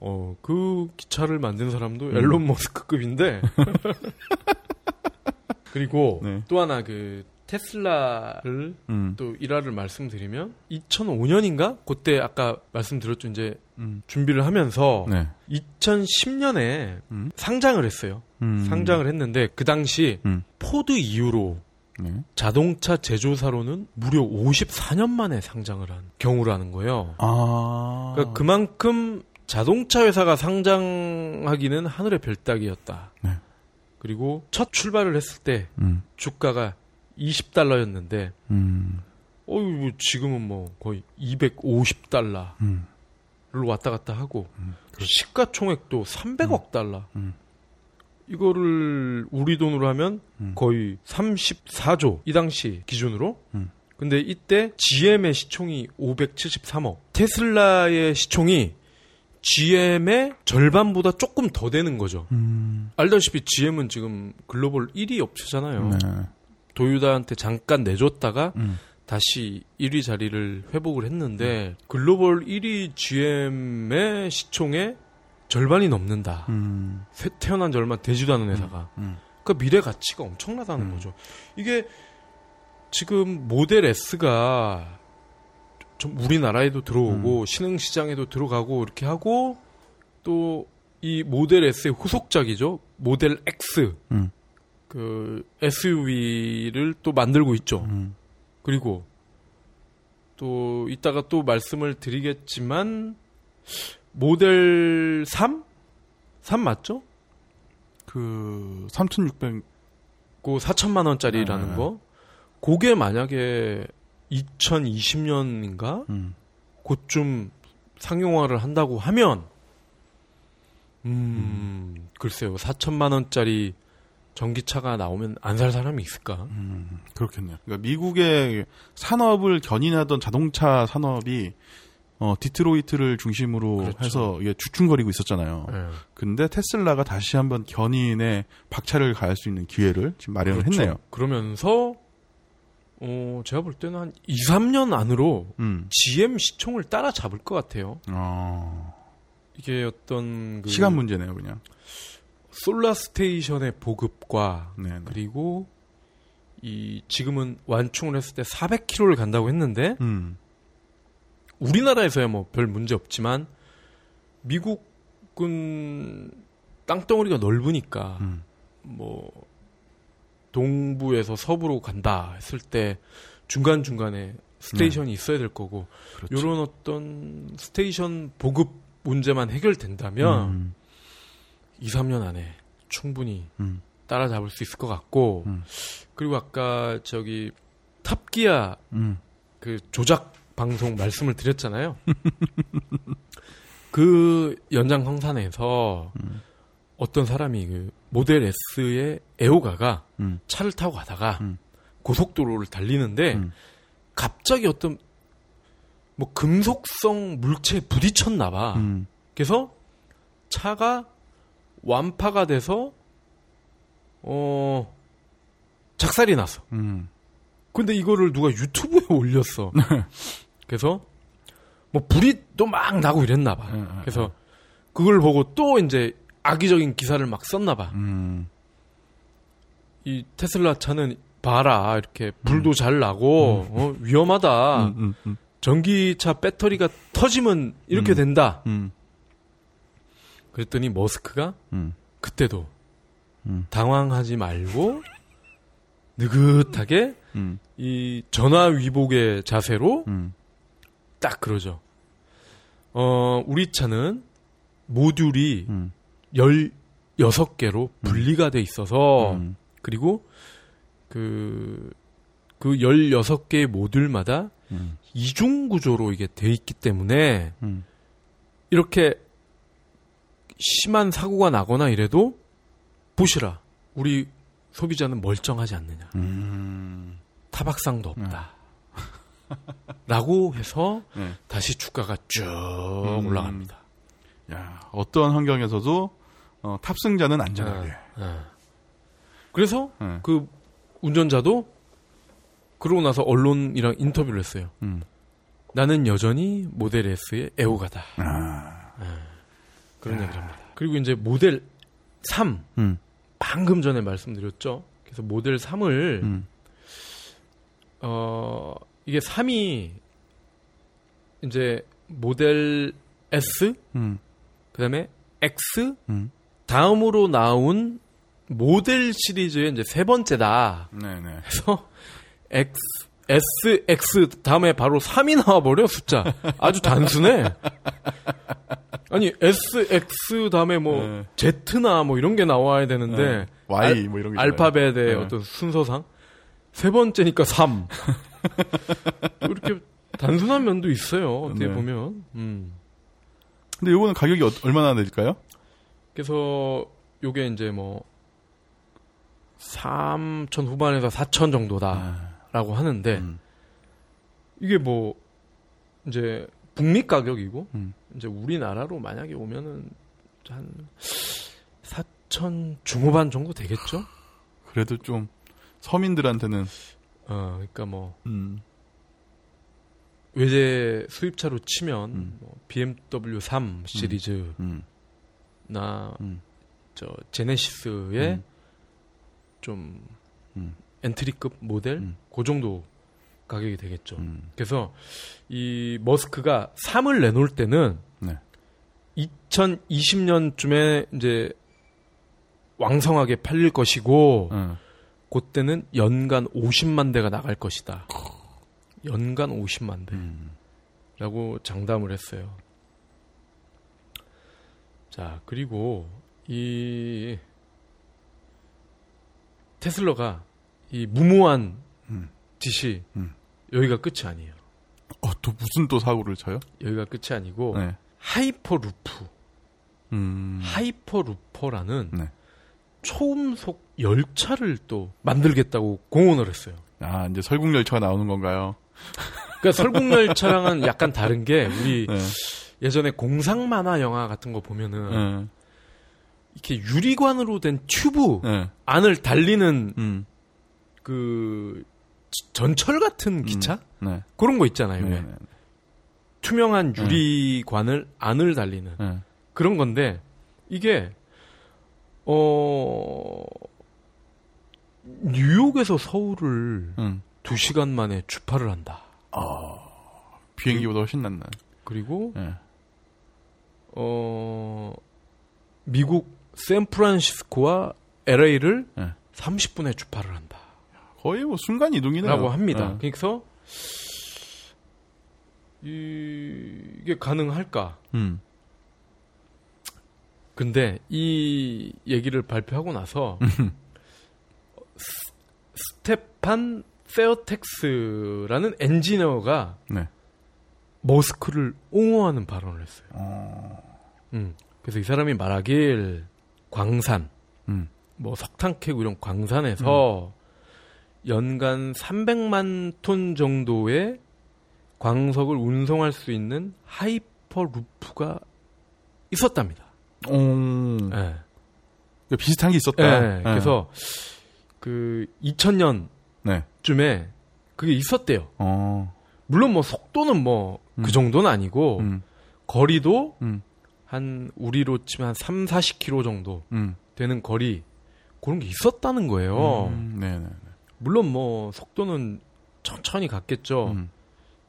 어 그 기차를 만든 사람도 음. 엘론 머스크급인데 그리고 네. 또 하나 그 테슬라를 음. 또 일화를 말씀드리면 2005년인가 그때 아까 말씀드렸죠 이제 음. 준비를 하면서 네. 2010년에 음. 상장을 했어요. 음. 상장을 했는데 그 당시 음. 포드 이후로 네. 자동차 제조사로는 무려 54년 만에 상장을 한 경우라는 거예요. 아. 그러니까 그만큼 자동차 회사가 상장하기는 하늘의 별따기였다. 네. 그리고 첫 출발을 했을 때 음. 주가가 20달러였는데 음. 어유 뭐 지금은 뭐 거의 250달러를 음. 왔다 갔다 하고 음. 시가총액도 300억 달러. 음. 이거를 우리 돈으로 하면 음. 거의 34조 이 당시 기준으로. 음. 근데 이때 GM의 시총이 573억. 테슬라의 시총이 GM의 절반보다 조금 더 되는 거죠. 음. 알다시피 GM은 지금 글로벌 1위 업체잖아요. 네. 도요다한테 잠깐 내줬다가 음. 다시 1위 자리를 회복을 했는데 글로벌 1위 GM의 시총의 절반이 넘는다. 음. 새- 태어난 지 얼마 되지도 않은 회사가. 음. 그러니까 미래 가치가 엄청나다는 음. 거죠. 이게 지금 모델 S가 좀 우리나라에도 들어오고 신흥 시장에도 들어가고 이렇게 하고 또 이 모델 S의 후속작이죠. 모델 X 음. 그 SUV를 또 만들고 있죠. 음. 그리고 또 이따가 또 말씀을 드리겠지만 모델 3? 3 맞죠? 그 3,600그 4천만 원짜리라는 네. 거. 그게 만약에 2020년인가? 음. 그쯤 상용화를 한다고 하면 음, 글쎄요. 4천만 원짜리 전기차가 나오면 안 살 사람이 있을까? 음, 그렇겠네요. 그러니까 미국의 산업을 견인하던 자동차 산업이 어, 디트로이트를 중심으로 그렇죠. 해서 이게 주춤거리고 있었잖아요. 예. 근데 테슬라가 다시 한번 견인의 박차를 가할 수 있는 기회를 지금 마련을 그렇죠. 했네요. 그러면서 어, 제가 볼 때는 한 2, 3년 안으로 음. GM 시총을 따라잡을 것 같아요. 어, 이게 어떤 그 시간 문제네요, 그냥. solar station의 보급과 네, 네. 그리고 이 지금은 완충을 했을 때 400km를 간다고 했는데 음. 우리나라에서야 뭐 별 문제 없지만 미국은 땅덩어리가 넓으니까 음. 뭐 동부에서 서부로 간다 했을 때 중간 중간에 station이 있어야 될 거고 네. 그렇죠. 이런 어떤 station 보급 문제만 해결된다면 음. 2, 3년 안에 충분히 음. 따라잡을 수 있을 것 같고 음. 그리고 아까 저기 탑기아 음. 그 조작 방송 말씀을 드렸잖아요. 그 연장 성산에서 음. 어떤 사람이 그 모델 S의 애호가가 음. 차를 타고 가다가 음. 고속도로를 달리는데 음. 갑자기 어떤 뭐 금속성 물체에 부딪혔나 봐. 음. 그래서 차가 완파가 돼서 어 작살이 났어. 음. 근데 이거를 누가 유튜브에 올렸어. 그래서 뭐 불이 또 막 나고 이랬나 봐. 예, 예, 그래서 그걸 보고 또 이제 악의적인 기사를 막 썼나 봐. 음. 이 테슬라 차는 봐라 이렇게 불도 잘 나고 어, 위험하다. 음. 음. 음. 전기차 배터리가 터지면 이렇게 음. 된다. 음. 그랬더니 머스크가 음. 그때도 음. 당황하지 말고 느긋하게 음. 이 전화 위복의 자세로 음. 딱 그러죠. 어, 우리 차는 모듈이 음. 여섯 개로 분리가 돼 있어서 음. 그리고 그, 그 16개의 모듈마다 음. 이중 구조로 이게 돼 있기 때문에 음. 이렇게 심한 사고가 나거나 이래도 보시라. 우리 소비자는 멀쩡하지 않느냐. 음. 타박상도 없다. 라고 해서 네. 다시 주가가 쭉 음. 올라갑니다. 야, 어떠한 환경에서도 어, 탑승자는 안전하게. 예. 그래서 네. 그 운전자도 그러고 나서 언론이랑 인터뷰를 했어요. 음. 나는 여전히 모델 S의 애호가다. 아. 그런 얘기를 합니다. 그리고 이제 모델 3 음. 방금 전에 말씀드렸죠. 그래서 모델 3을 음. 어 이게 3이 이제 모델 S 음. 그다음에 X 음. 다음으로 나온 모델 시리즈의 이제 세 번째다. 네네. 그래서 X S X 다음에 바로 3이 나와 버려 숫자. 아주 단순해. 아니 S X 다음에 뭐 네. Z나 뭐 이런 게 나와야 되는데 네. Y 뭐 이런 게 알파벳의. 네. 어떤 순서상 세 번째니까 3. 이렇게 단순한 면도 있어요. 어떻게 네. 보면. 음. 근데 요거는 가격이 어- 얼마나 될까요? 그래서 요게 이제 뭐 3천 후반에서 4천 정도다라고 하는데 음. 이게 뭐 이제 북미 가격이고 음. 이제 우리나라로 만약에 오면은 한 4천 중후반 정도 되겠죠? 그래도 좀 서민들한테는 어, 그러니까 뭐 음. 외제 수입차로 치면 음. 뭐 BMW 3 시리즈 나 음. 음. 저 제네시스의 음. 좀 음. 엔트리급 모델 음. 그 정도 가격이 되겠죠. 음. 그래서 이 머스크가 3을 내놓을 때는 네. 2020년쯤에 이제 왕성하게 팔릴 것이고 어. 그때는 연간 50만 대가 나갈 것이다. 연간 50만 음. 대라고 장담을 했어요. 자, 그리고 이 테슬라가 이 무모한 음. 짓이 음. 여기가 끝이 아니에요. 어, 또 무슨 또 사고를 쳐요? 여기가 끝이 아니고 네. 하이퍼루프, 음. hyperloop라는 네. 초음속 열차를 또 만들겠다고 공언을 했어요. 아, 이제 설국 열차가 나오는 건가요? 그러니까 설국열차랑은 약간 다른 게 우리 네. 예전에 공상 만화 영화 같은 거 보면은 네. 이렇게 유리관으로 된 튜브 네. 안을 달리는 음. 그 지- 전철 같은 기차 네. 그런 거 있잖아요. 네. 왜? 네. 투명한 유리관을 안을 달리는 네. 그런 건데 이게 어 뉴욕에서 서울을 음. 두 시간 만에 주파를 한다. 비행기보다 훨씬 낫나. 그리고 네. 어 미국 샌프란시스코와 LA를 네. 30분에 주파를 한다. 거의 뭐 순간 이동이네요. 라고 합니다. 네. 그래서 이, 이게 가능할까? 음. 근데 이 얘기를 발표하고 나서 스- 스테판 페어텍스라는 엔지니어가 네. 머스크를 옹호하는 발언을 했어요. 어. 음. 그래서 이 사람이 말하길 광산, 음. 뭐 석탄 캐고 이런 광산에서 연간 300만 톤 정도의 광석을 운송할 수 있는 hyperloop가 있었답니다. 오. 예. 그 비슷한 게 있었다. 예, 그래서 그 2000년쯤에 네. 그게 있었대요. 어. 물론 뭐 속도는 뭐그 음. 정도는 아니고 음. 거리도 음. 한 우리로 치면 한 3, 40km 정도 음. 되는 거리 그런 게 있었다는 거예요. 음. 네, 네. 물론 뭐 속도는 천천히 갔겠죠. 음.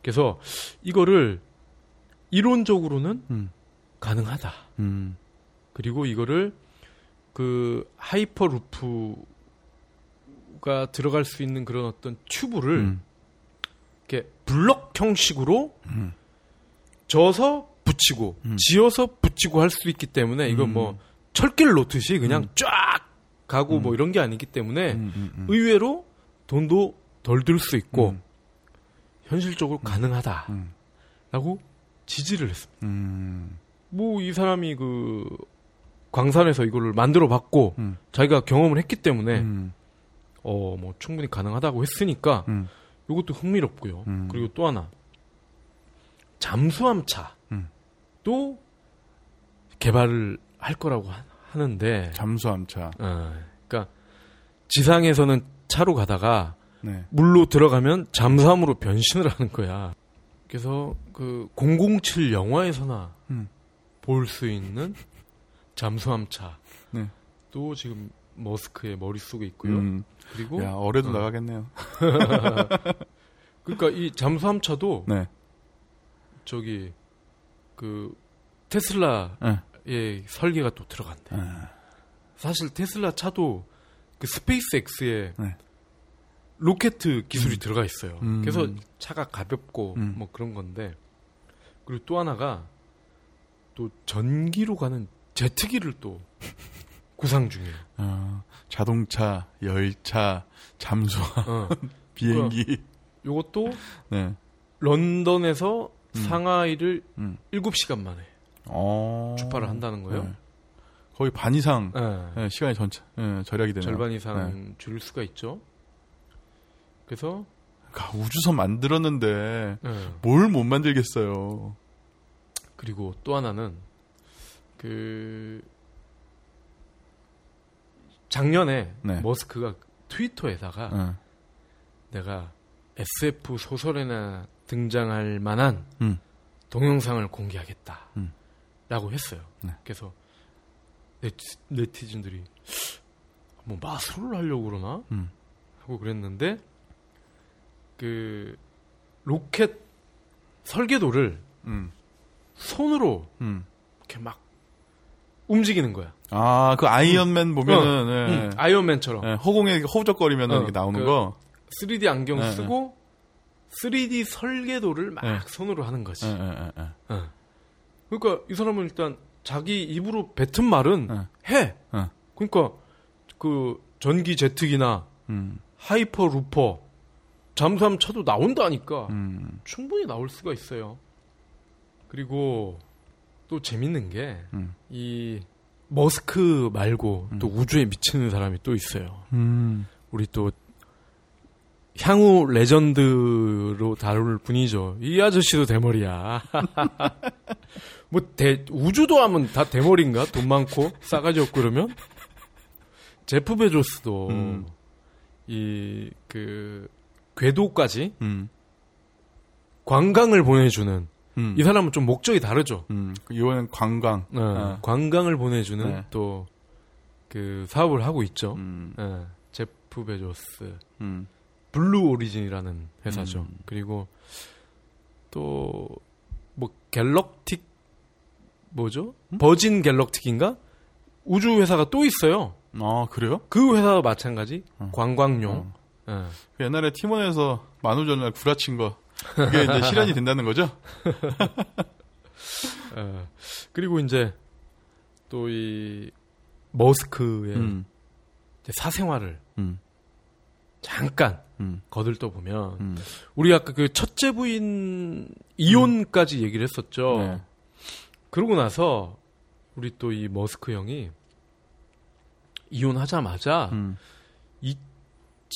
그래서 이거를 이론적으로는 음. 가능하다. 음. 그리고 이거를 그 hyperloop가 들어갈 수 있는 그런 어떤 튜브를 음. 이렇게 블럭 형식으로 음. 져서 붙이고 음. 지어서 붙이고 할 수 있기 때문에 이건 음. 뭐 철길 놓듯이 그냥 음. 쫙 가고 뭐 이런 게 아니기 때문에 음, 음, 음. 의외로 돈도 덜 들 수 있고 음. 현실적으로 가능하다라고 음. 지지를 했습니다. 음. 뭐이 사람이 그 광산에서 이거를 만들어 봤고 음. 자기가 경험을 했기 때문에 음. 어뭐 충분히 가능하다고 했으니까 음. 이것도 흥미롭고요. 음. 그리고 또 하나 잠수함 음. 차도 개발을 할 거라고 하- 하는데 잠수함차. 어, 그러니까 지상에서는 차로 가다가 네. 물로 들어가면 잠수함으로 변신을 하는 거야. 그래서 그 007 영화에서나 음. 볼수 있는 잠수함 차도 네. 지금 머스크의 머릿속에 있고요. 음. 그리고 야, 어뢰도 어. 나가겠네요. 그러니까 이 잠수함 차도 네. 저기 그 테슬라의 네. 설계가 또 들어간대. 아, 사실 테슬라 차도 그 스페이스 X에 네. 로켓 기술이 들어가 있어요. 음. 그래서 차가 가볍고 음. 뭐 그런 건데 그리고 또 하나가 또 전기로 가는 제트기를 또 구상 중이에요. 어, 자동차, 열차, 잠수함, 어. 비행기. 요것도 네. 런던에서 음. 상하이를 음. 7시간 만에 어. 출발을 한다는 거예요. 네. 거의 반 이상 예. 네, 시간이 전 네, 절약이 되네요. 절반 이상 줄일 수가 있죠. 그래서 아, 우주선 만들었는데 예. 뭘못 만들겠어요. 그리고 또 하나는 그 작년에 네. 머스크가 트위터에다가 네. 내가 SF 소설에나 등장할 만한 음. 동영상을 공개하겠다. 음. 라고 했어요. 네. 그래서 네티, 네티즌들이 뭐 마술을 하려고 그러나? 음. 하고 그랬는데 그 로켓 설계도를 음. 손으로 음. 이렇게 막 움직이는 거야. 아, 그 아이언맨 보면은 네. 음, 아이언맨처럼 네, 허공에 허우적거리면 어, 이렇게 나오는 그- 거. 3D 안경 네, 쓰고 3D 설계도를 막 네. 손으로 하는 거지. 예, 예, 예, 예. 어. 그러니까 이 사람은 일단 자기 입으로 뱉은 말은 네. 해. 네. 그러니까 그 전기 제트기나 음. 하이퍼 루퍼 잠수함 쳐도 나온다니까 음. 충분히 나올 수가 있어요. 그리고 또 재밌는 게이 음. 머스크 말고 음. 또 우주에 미치는 사람이 또 있어요. 음. 우리 또 향후 레전드로 다룰 분이죠. 이 아저씨도 대머리야. 뭐 대, 우주도 하면 다 대머리인가? 돈 많고 싸가지 없고 그러면 제프 베조스도 음. 이그 궤도까지 음. 관광을 보내주는 음. 이 사람은 좀 목적이 다르죠. 음. 그 이번엔 관광. 어, 어. 관광을 보내주는 네. 또그 사업을 하고 있죠. 음. 예, 제프 베조스. 음. 블루 오리진이라는 회사죠. 음. 그리고 또 뭐 갤럭틱 뭐죠? 음? 버진 갤럭틱인가? 우주 회사가 또 있어요. 아, 그래요? 그 회사와 마찬가지 어. 관광용. 어. 예. 그 옛날에 팀원에서 만우절날 구라친 거. 그게 이제 실현이 된다는 거죠? 예. 그리고 이제 또 이 머스크의 음. 이제 사생활을 음. 잠깐 음. 거들떠 보면 음. 우리 아까 그 첫째 부인 이혼까지 얘기를 했었죠. 네. 그러고 나서 우리 또 이 머스크 형이 이혼하자마자 음.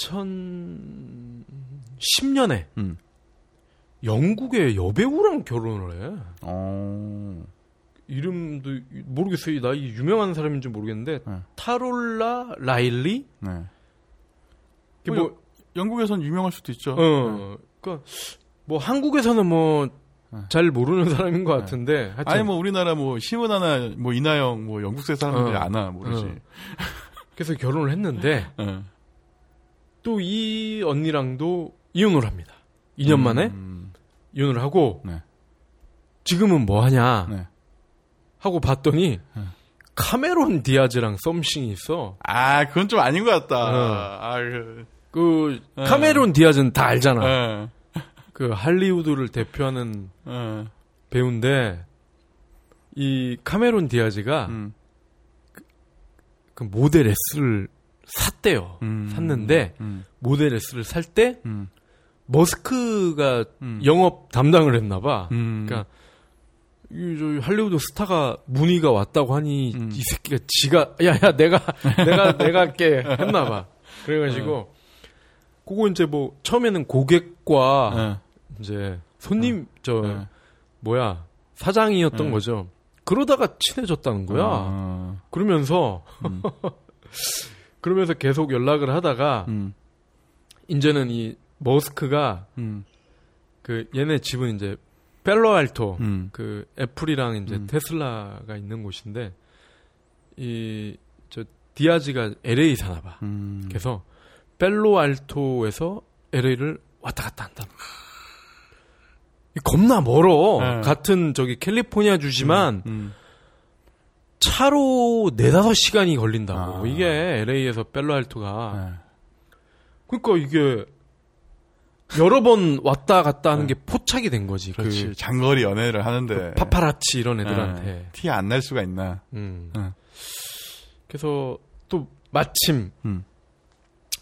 2010년에 음. 영국의 여배우랑 결혼을 해. 어. 이름도 모르겠어요. 나이 유명한 사람인지 모르겠는데 네. 타롤라 라일리? 네. 뭐, 뭐, 영국에선 유명할 수도 있죠. 어, 그러니까 뭐 한국에서는 뭐 네. 잘 모르는 사람인 것 같은데 하여튼 아니 뭐 우리나라 뭐 시문하나 뭐 이나영 뭐 영국세 사람들이 어. 아나 모르지. 어. 그래서 결혼을 했는데 어. 또이 언니랑도 이혼을 합니다. 2년 만에 음. 이혼을 하고 네. 지금은 뭐 하냐 네. 하고 봤더니 네. 카메론 디아즈랑 썸씽이 있어. 아 그건 좀 아닌 것 같다. 어. 아 그. 그 네. 카메론 디아즈는 다 알잖아. 예. 그 할리우드를 대표하는 예. 배우인데 이 카메론 디아즈가 음. 그 모델 S를 샀대요. 음. 샀는데 음. 모델 S를 살때 음. 머스크가 음. 영업 담당을 했나 봐. 음. 그러니까 이저 할리우드 스타가 문의가 왔다고 하니 음. 이 새끼가 지가 야야 내가 내가 내가 할게 했나 봐. 그래 가지고 그거 이제 뭐 처음에는 고객과 예. 이제 손님 저 예. 뭐야 사장이었던 네. 거죠. 그러다가 친해졌다는 거야. 아. 그러면서 음. 그러면서 계속 연락을 하다가 음. 이제는 이 머스크가 음. 그 얘네 집은 이제 펠로알토 음. 그 애플이랑 이제 음. 테슬라가 있는 곳인데 이 저 디아즈가 LA 사나 봐. 음. 그래서 팔로알토에서 LA를 왔다 갔다 한다. 이 겁나 멀어. 네. 같은 저기 캘리포니아 주지만 음. 차로 네다섯 시간이 걸린다고. 아. 이게 LA에서 팔로알토가. 예. 그러니까 이게 여러 번 왔다 갔다 하는 게 포착이 된 거지. 네. 그렇지. 그 장거리 연애를 하는데 파파라치 이런 애들한테. 티 안 날 수가 있나? 음. 응. 그래서 또 마침 음.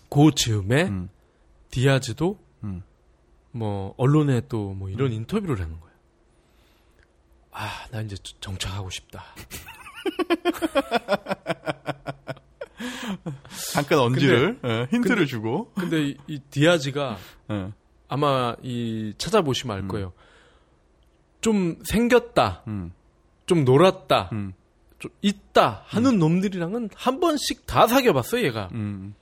그 즈음에 음. 디아즈도 음. 뭐 언론에 또 뭐 이런 인터뷰를 하는 거야. 아, 나 이제 정착하고 싶다. 잠깐 언지를 예, 힌트를 주고. 근데 이, 이 디아즈가 예. 아마 이 찾아보시면 알 거예요. 좀 생겼다, 음. 좀 놀았다, 음. 좀 있다 하는 놈들이랑은 한 번씩 다 사귀어봤어 얘가. 음.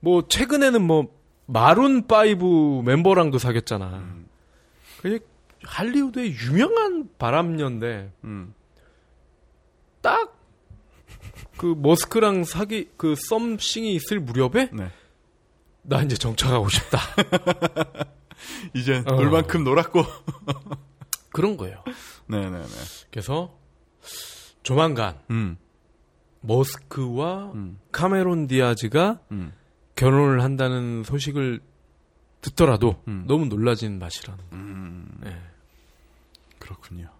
뭐 최근에는 뭐 마룬 파이브 멤버랑도 사귀었잖아. 음. 그게 할리우드의 유명한 바람녀인데 음. 딱그 머스크랑 사귀 그 something이 있을 무렵에 네. 나 이제 정착하고 싶다. 이제 어. 놀만큼 놀았고. 그런 거예요. 네네네. 그래서 조만간 음. 머스크와 음. 카메론 디아즈가 음. 결혼을 한다는 소식을 듣더라도 음. 너무 놀라진 맛이라는 거. 음. 예. 그렇군요.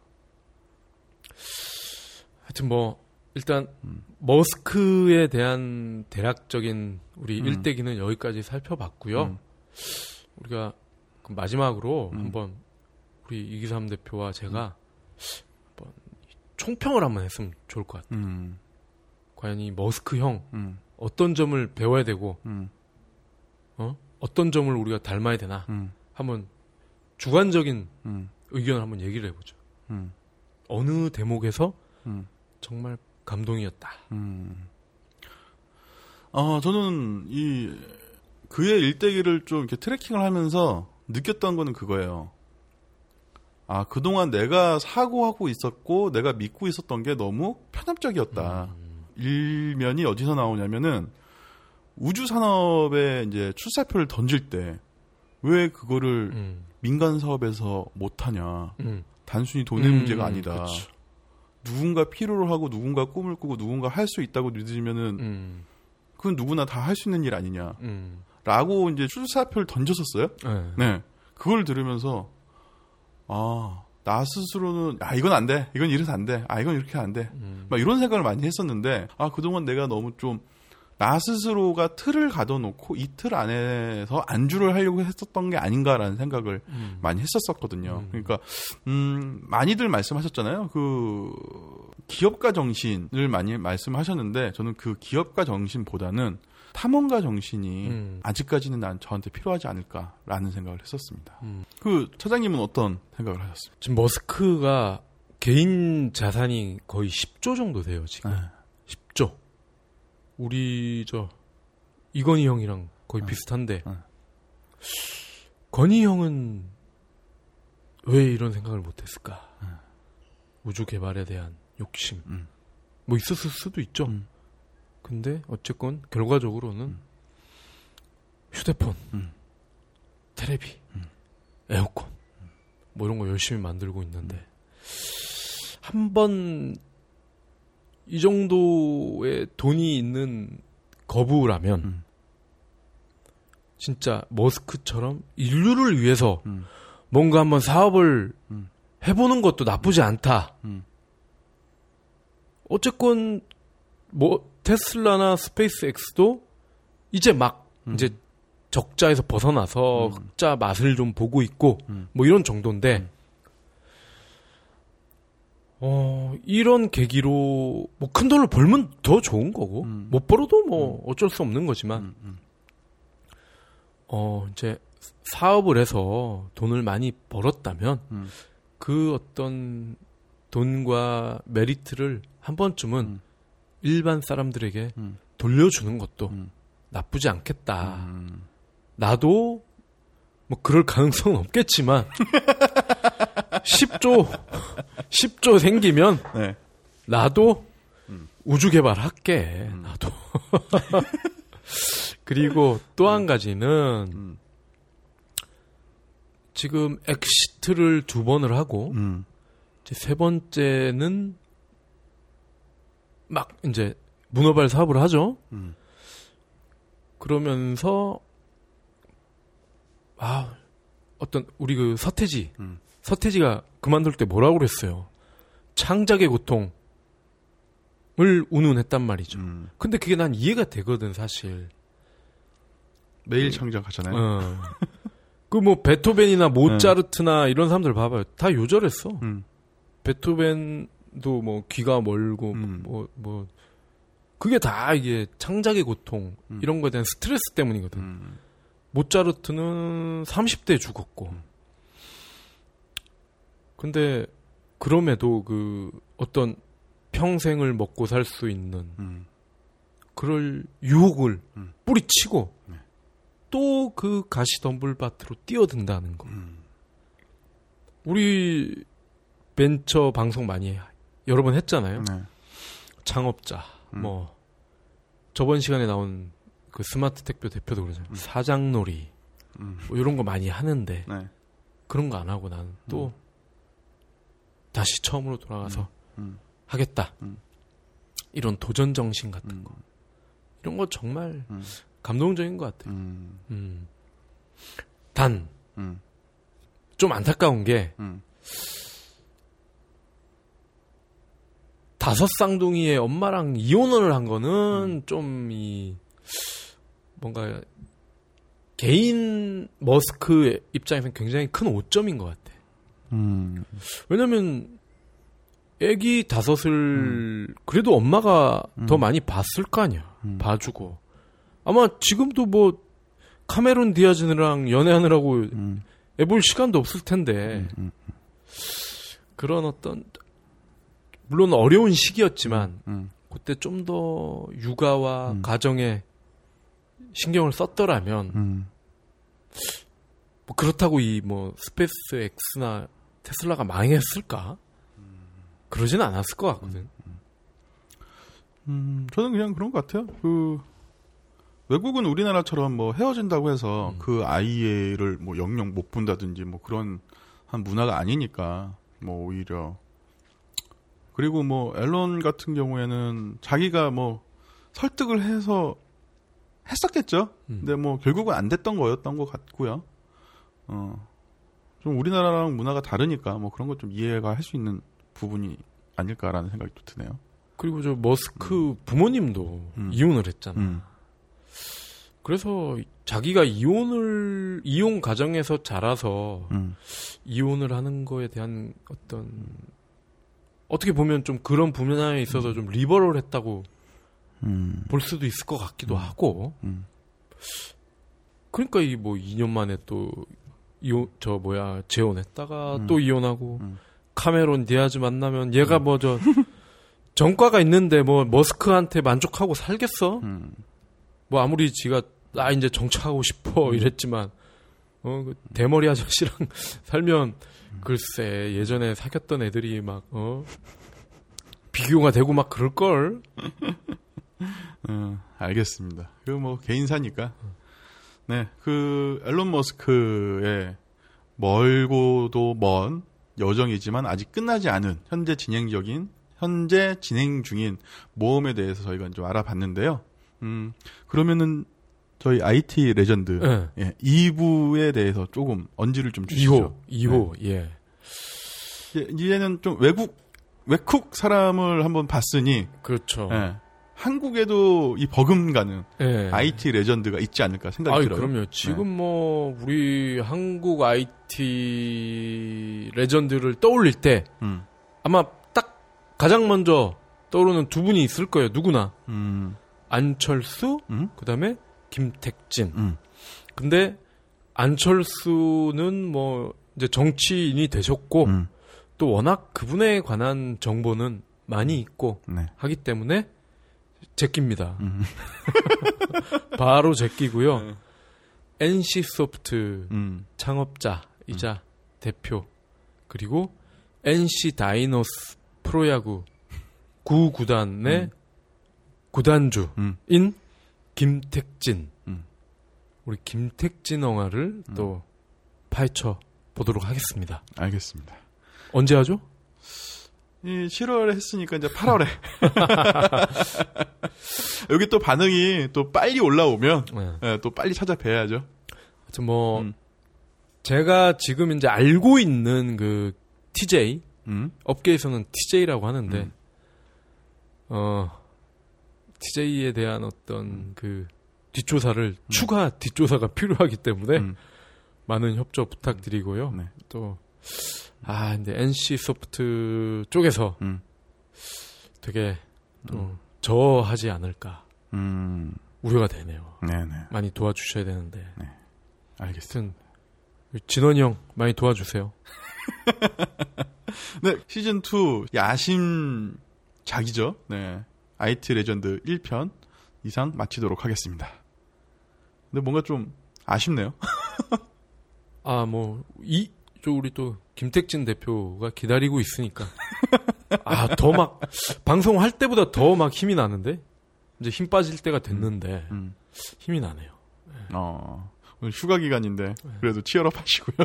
하여튼 뭐 일단 음. 머스크에 대한 대략적인 우리 음. 일대기는 여기까지 살펴봤고요. 음. 우리가 그 마지막으로 음. 한번 우리 이기삼 대표와 제가 한번 총평을 한번 했으면 좋을 것 같아요. 음. 과연 이 머스크 형 음. 어떤 점을 배워야 되고 음. 어? 어떤 점을 우리가 닮아야 되나 음. 한번 주관적인 음. 의견을 한번 얘기를 해보죠. 음. 어느 대목에서 음. 정말 감동이었다. 음. 어, 저는 이 그의 일대기를 좀 이렇게 트래킹을 하면서 느꼈던 거는 그거예요. 아, 그동안 내가 사고하고 있었고 내가 믿고 있었던 게 너무 편협적이었다. 일면이 어디서 나오냐면은 우주 산업에 이제 출사표를 던질 때 왜 그거를 음. 민간 사업에서 못 하냐. 음. 단순히 돈의 음, 문제가 아니다. 그쵸. 누군가 필요로 하고 누군가 꿈을 꾸고 누군가 할 수 있다고 믿으면은 음. 그건 누구나 다 할 수 있는 일 아니냐. 음. 라고 이제 출사표를 던졌었어요. 네. 네. 그걸 들으면서, 아, 나 스스로는, 아, 이건 안 돼. 이건 이래서 안 돼. 아, 이건 이렇게 안 돼. 음. 막 이런 생각을 많이 했었는데, 아, 그동안 내가 너무 좀, 나 스스로가 틀을 가둬놓고 이 틀 안에서 안주를 하려고 했었던 게 아닌가라는 생각을 음. 많이 했었었거든요. 음. 그러니까 음 많이들 말씀하셨잖아요. 그 기업가 정신을 많이 말씀하셨는데 저는 그 기업가 정신보다는 탐험가 정신이 음. 아직까지는 난 저한테 필요하지 않을까라는 생각을 했었습니다. 음. 그 차장님은 어떤 생각을 하셨습니까? 지금 머스크가 개인 자산이 거의 10조 정도 돼요, 지금. 네. 10조. 우리 저 이건희 형이랑 거의 네. 비슷한데 네. 건희 형은 왜 이런 생각을 못했을까? 네. 우주 개발에 대한 욕심 음. 뭐 있었을 수도 있죠. 음. 근데 어쨌건 결과적으로는 휴대폰, 음. 테레비, 음. 에어컨 뭐 이런 거 열심히 만들고 있는데 한 번 이 정도의 돈이 있는 거부라면 음. 진짜 머스크처럼 인류를 위해서 음. 뭔가 한번 사업을 음. 해보는 것도 나쁘지 않다. 음. 어쨌건 뭐 테슬라나 스페이스X도 이제 막 음. 이제 적자에서 벗어나서 음. 흑자 맛을 좀 보고 있고 음. 뭐 이런 정도인데 음. 어 이런 계기로 뭐 큰 돈을 벌면 더 좋은 거고 음. 못 벌어도 뭐 어쩔 수 없는 거지만 음, 음. 어 이제 사업을 해서 돈을 많이 벌었다면 음. 그 어떤 돈과 메리트를 한 번쯤은 음. 일반 사람들에게 음. 돌려주는 것도 음. 나쁘지 않겠다. 음. 나도 뭐 그럴 가능성은 없겠지만 10조 10조 생기면 네. 나도 음. 우주 개발할게. 음. 나도. 그리고 또 한 가지는 음. 지금 exit를 두 번을 하고 음. 이제 세 번째는 막 이제 문어발 사업을 하죠. 음. 그러면서 아 어떤 우리 그 서태지 음. 서태지가 그만둘 때 뭐라고 그랬어요. 창작의 고통을 운운했단 말이죠. 음. 근데 그게 난 이해가 되거든 사실. 매일 창작하잖아요. 어. 그뭐 베토벤이나 모차르트나 이런 사람들 봐봐요. 다 요절했어. 음. 베토벤도 뭐 귀가 멀고 음. 뭐뭐 그게 다 이게 창작의 고통 음. 이런 거에 대한 스트레스 때문이거든. 음. 모차르트는 30대에 죽었고. 근데 그럼에도 그 어떤 평생을 먹고 살 수 있는 음. 그럴 유혹을 음. 뿌리치고 네. 또그 가시 덤불밭으로 뛰어든다는 거. 음. 우리 벤처 방송 많이 여러 번 했잖아요. 네. 창업자, 음. 뭐 저번 시간에 나온 그 스마트 택배 대표도 그러잖아요. 사장놀이 음. 뭐 이런 거 많이 하는데 네. 그런 거 안 하고 나는 또 다시 처음으로 돌아가서 음. 하겠다. 음. 이런 도전 정신 같은 음. 거 이런 거 정말 음. 감동적인 것 같아요. 음. 음. 단좀 음. 안타까운 게 음. 다섯 쌍둥이의 엄마랑 이혼을 한 음. 거는 좀 이 뭔가 개인 머스크 입장에서는 굉장히 큰 오점인 것 같아. 음. 왜냐면 애기 다섯을 그래도 엄마가 음. 더 많이 봤을 거 아니야. 음. 봐주고 아마 지금도 뭐 카메론 디아즈랑 연애하느라고 음. 애볼 시간도 없을 텐데 음. 그런 어떤 물론 어려운 시기였지만 음. 그때 좀 더 육아와 음. 가정에 신경을 썼더라면 음. 뭐 그렇다고 이 뭐 스페이스 X나 테슬라가 망했을까? 그러진 않았을 것 같거든. 음, 저는 그냥 그런 것 같아요. 그 외국은 우리나라처럼 뭐 헤어진다고 해서 음. 그 아이를 뭐 영영 못 본다든지 뭐 그런 한 문화가 아니니까 뭐 오히려 그리고 뭐 앨런 같은 경우에는 자기가 뭐 설득을 해서 했었겠죠. 음. 근데 뭐 결국은 안 됐던 거였던 것 같고요. 어. 좀 우리나라랑 문화가 다르니까 뭐 그런 것 좀 이해가 할 수 있는 부분이 아닐까라는 생각이 또 드네요. 그리고 저 머스크 부모님도 음. 이혼을 했잖아. 음. 그래서 자기가 이혼을 이혼 가정에서 자라서 음. 이혼을 하는 거에 대한 어떤 어떻게 보면 좀 그런 분야에 있어서 좀 리버럴했다고 음. 볼 수도 있을 것 같기도 하고. 음. 그러니까 이 뭐 2년 만에 또 이혼 저 뭐야 재혼했다가 음. 또 이혼하고 음. 카메론 디아즈 만나면 얘가 뭐저 전과가 있는데 뭐 머스크한테 만족하고 살겠어? 음. 뭐 아무리 지가 나 이제 정착하고 싶어 이랬지만 어, 그 대머리 아저씨랑 살면 글쎄 예전에 사귀었던 애들이 막 어? 비교가 되고 막 그럴 걸. 음, 알겠습니다. 그 뭐 개인사니까. 네, 그 앨런 머스크의 멀고도 먼 여정이지만 아직 끝나지 않은 현재 진행적인 현재 진행 중인 모험에 대해서 저희가 좀 알아봤는데요. 음, 그러면은 저희 IT legend 예. 예, 2부에 대해서 조금 언지를 좀 주시죠. 2호, 2호, 예. 예, 이제는 좀 외국 외국 사람을 한번 봤으니 그렇죠. 예, 한국에도 이 버금가는 예. IT 레전드가 있지 않을까 생각이 아이, 들어요. 그럼요. 지금 뭐 우리 한국 IT 레전드를 떠올릴 때 음. 아마 딱 가장 먼저 떠오르는 두 분이 있을 거예요. 누구나 음. 안철수, 음? 그다음에 김택진. 음. 근데 안철수는 뭐 이제 정치인이 되셨고 음. 또 워낙 그분에 관한 정보는 많이 있고 네. 하기 때문에 제끼입니다. 음. 바로 제끼고요. NC 소프트 음. 창업자이자 대표 그리고 NC 다이노스 프로야구 구 구단의 음. 구단주인 음. 김택진 음. 우리 김택진 영화를 또 파헤쳐 보도록 하겠습니다. 알겠습니다. 언제 하죠? 이 7월에 했으니까 이제 8월에. 여기 또 반응이 또 빨리 올라오면 네. 예, 또 빨리 찾아뵈야죠. 하여튼 뭐 음. 제가 지금 이제 알고 있는 그 TJ 음. 업계에서는 TJ라고 하는데 음. 어 TJ에 대한 어떤 그 뒷조사를 추가 뒷조사가 필요하기 때문에 음. 많은 협조 부탁드리고요. 네. 또 아, 근데 NC 소프트 쪽에서 음. 되게 또 저하지 않을까 음. 우려가 되네요. 네네. 많이 도와주셔야 되는데. 알겠습니다. 하여튼 진원이 형 많이 도와주세요. 네, 시즌 2 야심 작이죠. 네. IT 레전드 1편 이상 마치도록 하겠습니다. 근데 뭔가 좀 아쉽네요. 아, 뭐, 이, 저 우리 또, 김택진 대표가 기다리고 있으니까. 아, 더 막, 방송할 때보다 더 막 힘이 나는데? 이제 힘 빠질 때가 됐는데, 음. 힘이 나네요. 어, 오늘 휴가 기간인데 그래도 치열업 하시고요.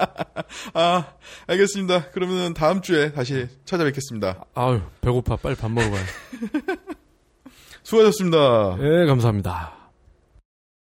아, 알겠습니다. 그러면 다음 주에 다시 찾아뵙겠습니다. 아유, 배고파. 빨리 밥 먹으러 가요. 수고하셨습니다. 예, 감사합니다.